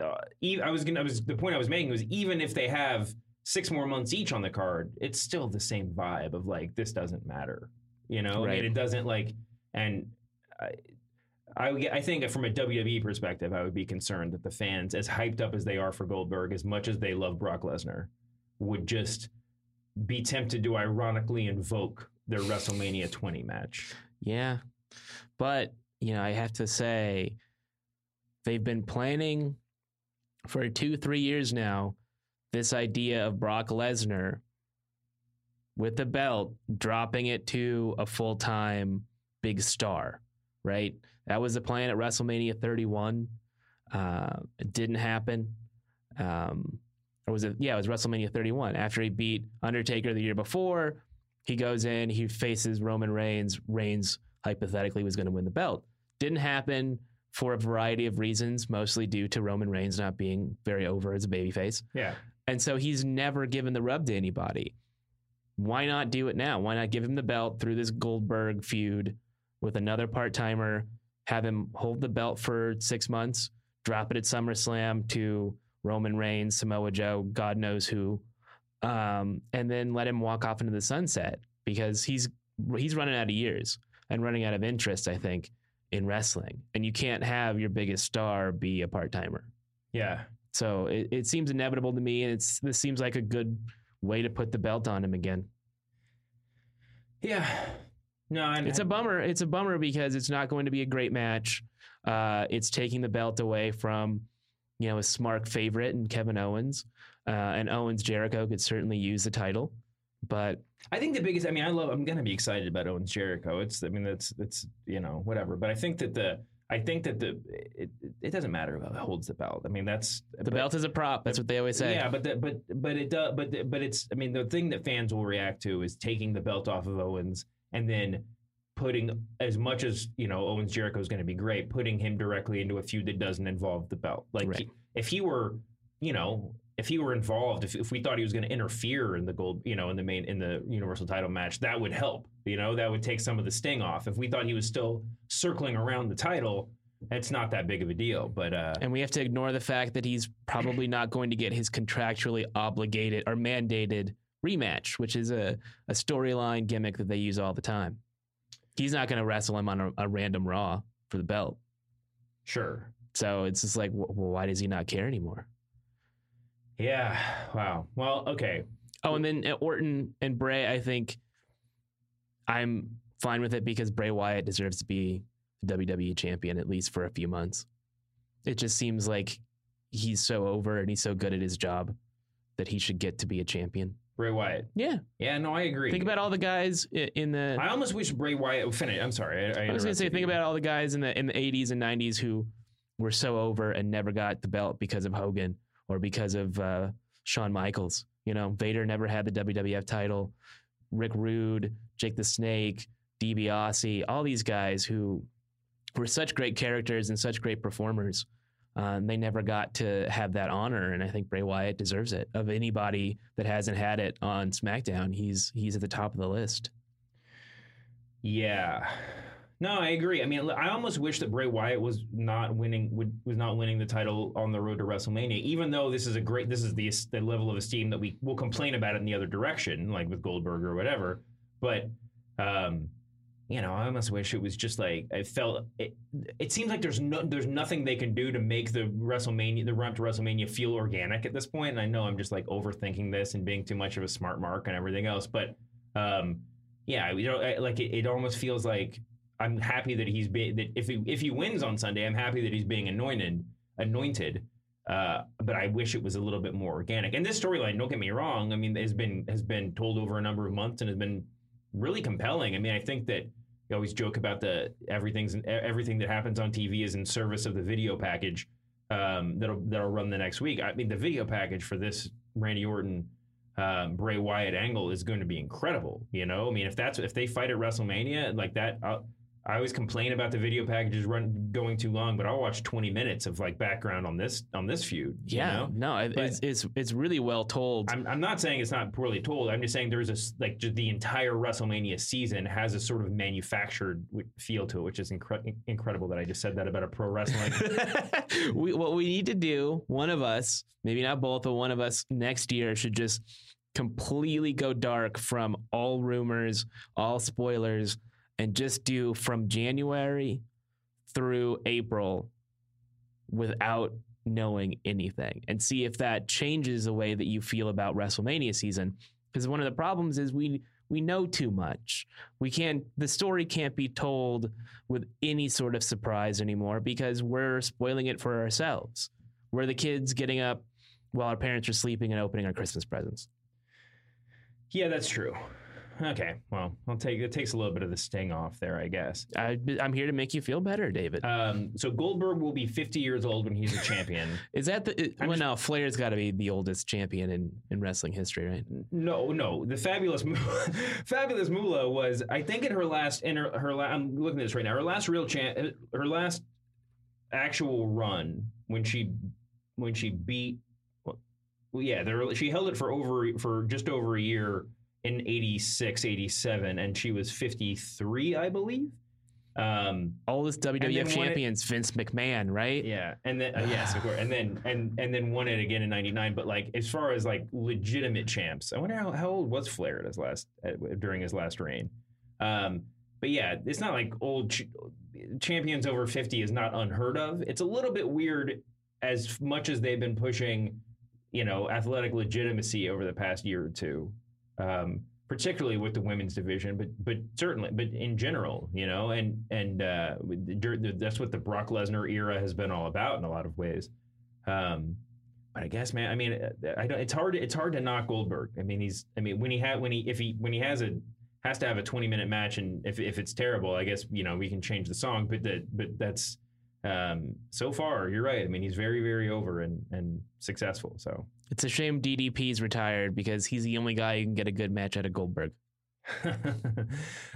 uh, I was gonna. I was the point I was making was even if they have six more months each on the card, it's still the same vibe of like this doesn't matter. You know, I Right. mean, it doesn't like, and I, I, I think from a WWE perspective, I would be concerned that the fans, as hyped up as they are for Goldberg, as much as they love Brock Lesnar, would just be tempted to ironically invoke their WrestleMania 20 match. Yeah. But, you know, I have to say, they've been planning for two, three years now this idea of Brock Lesnar with the belt, dropping it to a full time big star, right? That was the plan at WrestleMania 31. Uh, it didn't happen. Um, or was it? Yeah, it was WrestleMania 31. After he beat Undertaker the year before, he goes in, he faces Roman Reigns. Reigns hypothetically was going to win the belt. Didn't happen for a variety of reasons, mostly due to Roman Reigns not being very over as a babyface. Yeah. And so he's never given the rub to anybody. Why not do it now? Why not give him the belt through this Goldberg feud with another part timer, have him hold the belt for six months, drop it at SummerSlam to Roman Reigns, Samoa Joe, God knows who, um, and then let him walk off into the sunset because he's he's running out of years and running out of interest, I think, in wrestling. And you can't have your biggest star be a part timer. Yeah. So it, it seems inevitable to me, and it's this seems like a good way to put the belt on him again. Yeah. No, and It's a bummer. It's a bummer because it's not going to be a great match. Uh, it's taking the belt away from, you know, a smart favorite and Kevin Owens. Uh, and Owens Jericho could certainly use the title, but I think the biggest. I mean, I love. I'm gonna be excited about Owens Jericho. It's. I mean, that's. It's. You know, whatever. But I think that the. I think that the. It, it doesn't matter who holds the belt. I mean, that's the belt is a prop. That's what they always say. Yeah, but the, but but it does. But but it's. I mean, the thing that fans will react to is taking the belt off of Owens and then putting as much as you know Owens Jericho is going to be great, putting him directly into a feud that doesn't involve the belt. Like Right. he- if he were, you know, if he were involved, if, if we thought he was going to interfere in the gold, you know, in the main in the Universal Title match, that would help. You know, that would take some of the sting off. If we thought he was still circling around the title, it's not that big of a deal. But uh, And we have to ignore the fact that he's probably not going to get his contractually obligated or mandated rematch, which is a, a storyline gimmick that they use all the time. He's not going to wrestle him on a, a random Raw for the belt. sure, So it's just like, well, why does he not care anymore? yeah, wow. Well, okay, Oh, and then uh, Orton and Bray, I think I'm fine with it because Bray Wyatt deserves to be the WWE champion at least for a few months. It just seems like he's so over and he's so good at his job that he should get to be a champion. Bray Wyatt. Yeah. Yeah, no, I agree. Think about all the guys i- in the. I almost wish Bray Wyatt would finish. I'm sorry. I, I was going to say, think about all the guys in the in the 80s and 90s who were so over and never got the belt because of Hogan or because of uh, Shawn Michaels. You know, Vader never had the WWF title. Rick Rude, Jake the Snake, DiBiase, all these guys who were such great characters and such great performers. Uh, they never got to have that honor, and I think Bray Wyatt deserves it. Of anybody that hasn't had it on SmackDown, he's he's at the top of the list. Yeah. No, I agree. I mean, I almost wish that Bray Wyatt was not winning would, was not winning the title on the road to WrestleMania. Even though this is a great, this is the the level of esteem that we will complain about it in the other direction, like with Goldberg or whatever. But, um, you know, I almost wish it was just like I felt. It, it seems like there's no there's nothing they can do to make the WrestleMania the run to WrestleMania feel organic at this point. And I know I'm just like overthinking this and being too much of a smart mark and everything else, but. um yeah, you know, like it, it almost feels like I'm happy that he's being that if he if he wins on Sunday, I'm happy that he's being anointed anointed. Uh, but I wish it was a little bit more organic. And this storyline, don't get me wrong, I mean, has been has been told over a number of months and has been really compelling. I mean, I think that you always joke about the everything's everything that happens on TV is in service of the video package um, that'll that'll run the next week. I mean, the video package for this Randy Orton um, Bray Wyatt angle is going to be incredible. You know, I mean, if that's if they fight at WrestleMania like that, I'll, I always complain about the video packages run going too long, but I'll watch 20 minutes of like background on this on this feud. Yeah, you know? no, it, it's, it's it's really well told. I'm, I'm not saying it's not poorly told. I'm just saying there's a like just the entire WrestleMania season has a sort of manufactured feel to it, which is incre- incredible that I just said that about a pro wrestling. we, what we need to do, one of us, maybe not both, but one of us next year should just completely go dark from all rumors, all spoilers, and just do from January through April without knowing anything and see if that changes the way that you feel about WrestleMania season. Because one of the problems is we we know too much. We can't the story can't be told with any sort of surprise anymore because we're spoiling it for ourselves. We're the kids getting up while our parents are sleeping and opening our Christmas presents. yeah, that's true. Okay, well, I'll take it takes a little bit of the sting off there, I guess. I, I'm here to make you feel better, David. Um, so Goldberg will be 50 years old when he's a champion. Is that the? It, well, just- no. Flair's got to be the oldest champion in, in wrestling history, right? No, no. The fabulous, fabulous Moolah was, I think, in her last, in her, her la- I'm looking at this right now. Her last real champ, her last actual run when she, when she beat, well, yeah, there, she held it for over, for just over a year in 86, 87, and she was 53, I believe. Um, Oldest then WWF won it- champions, Vince McMahon, right? yeah, and then uh, yes, of course, and then and and then won it again in '99. But like as far as like legitimate champs, I wonder how, how old was Flair at his last uh, during his last reign. Um, but yeah, it's not like old ch- champions over 50 is not unheard of. It's a little bit weird as much as they've been pushing, you know, athletic legitimacy over the past year or two. Um, particularly with the women's division, but but certainly, but in general, you know, and and uh, that's what the Brock Lesnar era has been all about in a lot of ways. Um, but I guess, man, I mean, uh, I don't, it's hard. It's hard to knock Goldberg. I mean, he's. I mean, when he had when he if he when he has a has to have a twenty minute match, and if if it's terrible, I guess you know we can change the song. But that but that's um, so far, you're right. I mean, he's very very over and and successful. So. It's a shame DDP's retired because he's the only guy who can get a good match out of Goldberg.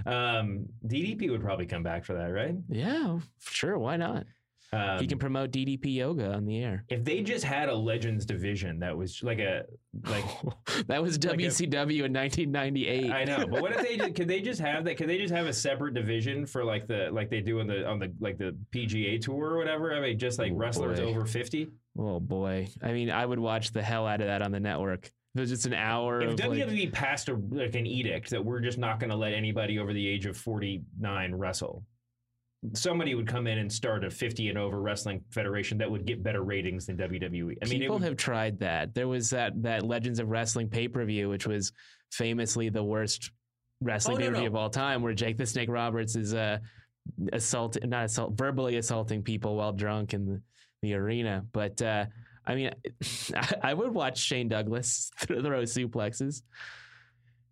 um, DDP would probably come back for that, right? Yeah, sure. Why not? Um, he can promote DDP yoga on the air. if they just had a Legends division that was like a like that was like a- WCW in 1998. I know, but what if they just, could they just have that? Could they just have a separate division for like the like they do on the on the like the PGA tour or whatever? I mean, just like Oh, wrestlers boy. over fifty. Oh boy! I mean, I would watch the hell out of that on the network. Was just an hour If of like, WWE passed a like an edict that we're just not going to let anybody over the age of forty nine wrestle, somebody would come in and start a fifty and over wrestling federation that would get better ratings than WWE. I mean, people would, have tried that. There was that that Legends of Wrestling pay per view, which was famously the worst wrestling Oh, pay per view no. of all time, where Jake the Snake Roberts is uh, assault not assault verbally assaulting people while drunk in the, the arena. But uh, I mean, I, I would watch Shane Douglas throw suplexes.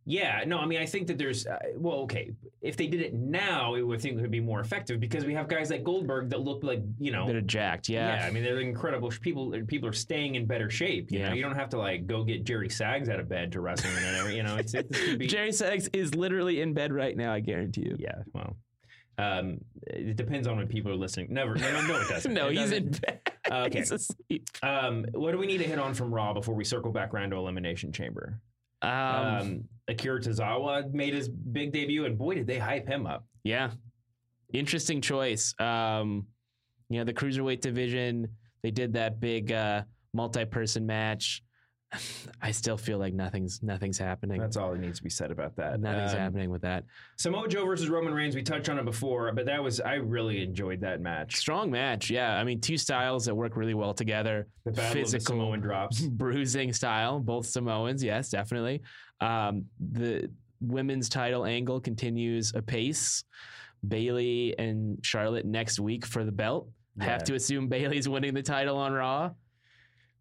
Yeah, no, I mean, I think that there's, uh, well, okay, if they did it now, it would think it would be more effective because we have guys like Goldberg that look like, you know, That are jacked. Yeah. Yeah I mean, they're incredible. People, people are staying in better shape. You Yeah. know, you don't have to like go get Jerry Sags out of bed to wrestle him and. You know, it's be. Jerry Sags is literally in bed right now. I guarantee you. yeah, well, um, it depends on when people are listening. Never, no, no, it doesn't. no, It he's doesn't. in bed. Okay. Um, what do we need to hit on from Raw before we circle back around to Elimination Chamber? Um, Um, Akira Tozawa made his big debut, and boy, did they hype him up. Yeah. Interesting choice. Um, you know, the cruiserweight division, they did that big uh, multi-person match. I still feel like nothing's nothing's happening. That's all that needs to be said about that. Nothing's Um, happening with that. Samoa Joe versus Roman Reigns. We touched on it before, but that was I really enjoyed that match. Strong match, yeah. I mean, two styles that work really well together. The battle of Physical. Samoan drops. Bruising style, both Samoans, yes, definitely. Um, the women's title angle continues apace. Bayley and Charlotte next week for the belt. Have to assume Bayley's winning the title on Raw.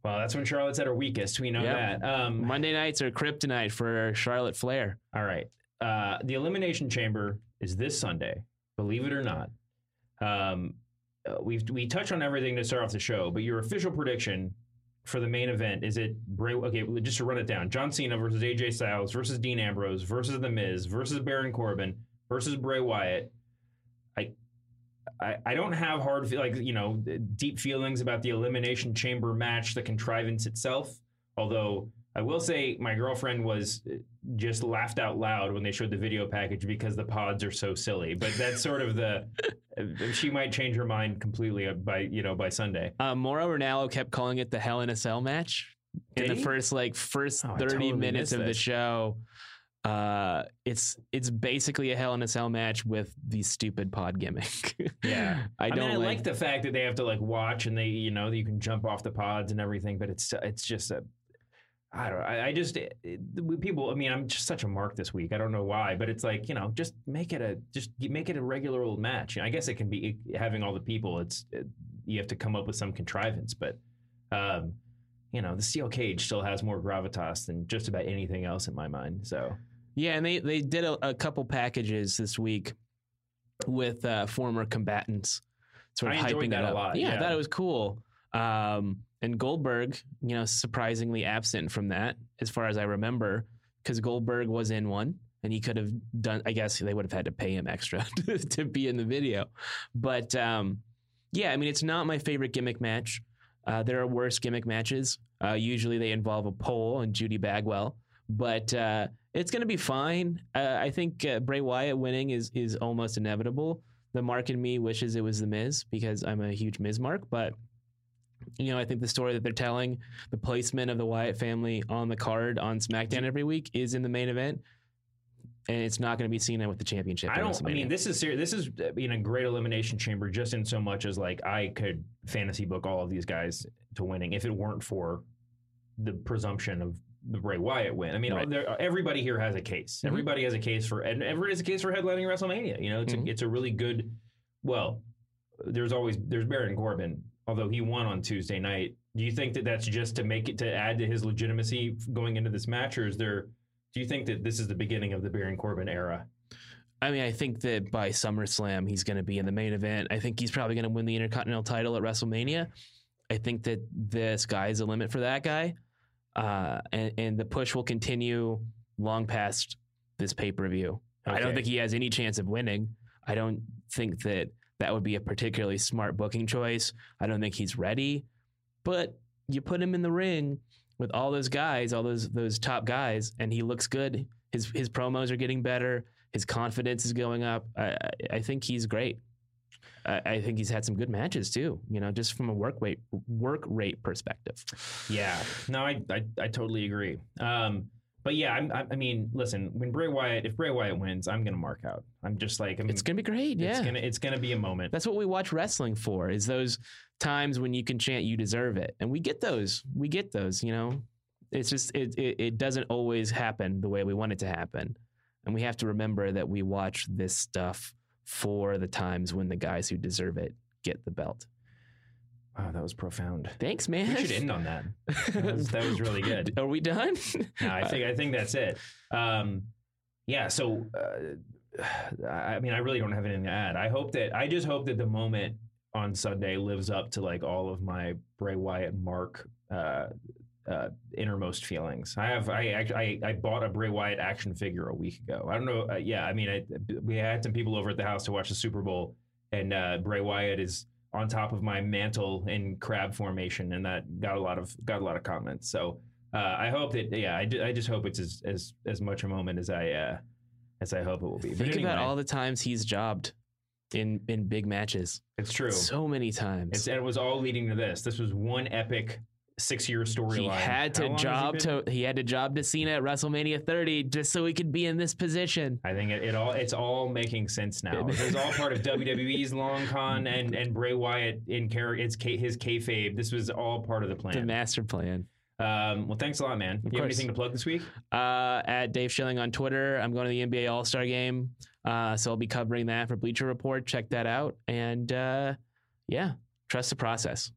Well, that's when Charlotte's at her weakest. We know Yep. that. Um, Monday nights are kryptonite for Charlotte Flair. all right. Uh, the Elimination Chamber is this Sunday. Believe it or not. Um, uh, we we touched on everything to start off the show, but your official prediction for the main event is it Bray? Okay, just to run it down: John Cena versus AJ Styles versus Dean Ambrose versus The Miz versus Baron Corbin versus Bray Wyatt. I. I, I don't have hard like you know deep feelings about the elimination chamber match the contrivance itself although I will say my girlfriend was uh, just laughed out loud when they showed the video package because the pods are so silly. But that's sort of the uh, she might change her mind completely by you know by Sunday. Uh, Mauro Ranallo kept calling it the Hell in a Cell match in Did the first like first Oh, thirty totally minutes of the show. Uh, it's it's basically a Hell in a Cell match with the stupid pod gimmick. Yeah. I I, don't mean, I like, like the fact that they have to like watch and they you know you can jump off the pods and everything, but it's it's just a I don't. I, I just it, it- people. I mean, I'm just such a mark this week. I don't know why, but it's like you know, just make it a just make it a regular old match. I guess it can be having all the people. It's it, you have to come up with some contrivance, but um, you know, the steel cage still has more gravitas than just about anything else in my mind. So Yeah, and they they did a, a couple packages this week with uh, former combatants, sort of I hyping that it a lot, Yeah, I thought it was cool. Um, and Goldberg, you know, surprisingly absent from that, as far as I remember, because Goldberg was in one. And he could have done. I guess they would have had to pay him extra to, to be in the video, but um, yeah, I mean, it's not my favorite gimmick match. Uh, there are worse gimmick matches. Uh, usually they involve a pole and Judy Bagwell, but uh, it's going to be fine. Uh, I think uh, Bray Wyatt winning is is almost inevitable. The mark in me wishes it was the Miz because I'm a huge Miz mark, but you know I think the story that they're telling, the placement of the Wyatt family on the card on SmackDown every week is in the main event, and it's not going to be Cena with the championship. I don't. I mean, this is serious. This is uh, being a great elimination chamber, just in so much as like I could fantasy book all of these guys to winning if it weren't for the presumption of the Bray Wyatt win. I mean, Right. there, everybody here has a case. Mhm. Everybody has a case for, and everybody has a case for headlining WrestleMania. You know, it's Mhm. a, it's a really good. Well, there's always there's Baron Corbin, although he won on Tuesday night. Do you think that that's just to make it to add to his legitimacy going into this match, or is there? Do you think that this is the beginning of the Baron Corbin era? I mean, I think that by SummerSlam, he's going to be in the main event. I think he's probably going to win the Intercontinental title at WrestleMania. I think that the sky's the limit for that guy. Uh, and, and the push will continue long past this pay per view. I don't think he has any chance of winning. I don't think that that would be a particularly smart booking choice. I don't think he's ready. But you put him in the ring with all those guys, all those those top guys, and he looks good. His his promos are getting better. His confidence is going up. I, I think he's great. I, I think he's had some good matches too. You know, just from a work rate work rate perspective. Yeah, no, I I, I totally agree. Um, but yeah, I'm, I, I mean, listen, when Bray Wyatt, if Bray Wyatt wins, I'm gonna mark out. I'm just like, I'm, It's gonna be great. Yeah, it's gonna it's gonna be a moment. That's what we watch wrestling for. Is those times when you can chant "You deserve it," and we get those. We get those. You know, it's just it it, it doesn't always happen the way we want it to happen, and we have to remember that we watch this stuff for the times when the guys who deserve it get the belt. Wow, that was profound. Thanks, man. We should end on that. That was, that was really good. Are we done? No, I think I think that's it. Um, yeah, so uh, I mean, I really don't have anything to add. I hope that I just hope that the moment on Sunday lives up to like all of my Bray Wyatt Mark uh, uh, innermost feelings. I have I, I I bought a Bray Wyatt action figure a week ago. I don't know. Uh, yeah, I mean, I, we had some people over at the house to watch the Super Bowl, and uh, Bray Wyatt is on top of my mantle in crab formation, and that got a lot of got a lot of comments. So uh, I hope that yeah, I, I just hope it's as as as much a moment as I uh, as I hope it will be. Think about all the times he's jobbed in in big matches. it's true. So many times. It's, and it was all leading to this. This was one epic six-year storyline. he had to long he job to he had to job to Cena at WrestleMania 30 just so he could be in this position. I think it, it all it's all making sense now. It was all part of WWE's long con and and Bray Wyatt in character. It's K, his kayfabe. This was all part of the plan. The master plan. Um, well, thanks a lot, man. Of you have anything to plug this week? Uh, at Dave Schilling on Twitter. I'm going to the NBA All Star game. Uh, so I'll be covering that for Bleacher Report. Check that out. And uh, yeah, trust the process.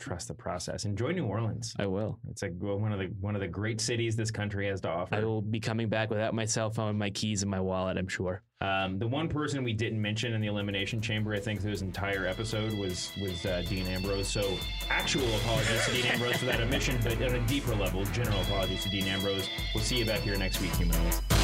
Trust the process. Enjoy New Orleans. I will. It's like well, one of the one of the great cities this country has to offer. I will be coming back without my cell phone, my keys, and my wallet, I'm sure. Um, the one person we didn't mention in the elimination chamber, I think, through this entire episode was was uh, Dean Ambrose. So, actual apologies to Dean Ambrose for that omission, but on a deeper level, general apologies to Dean Ambrose. We'll see you back here next week, humanoids.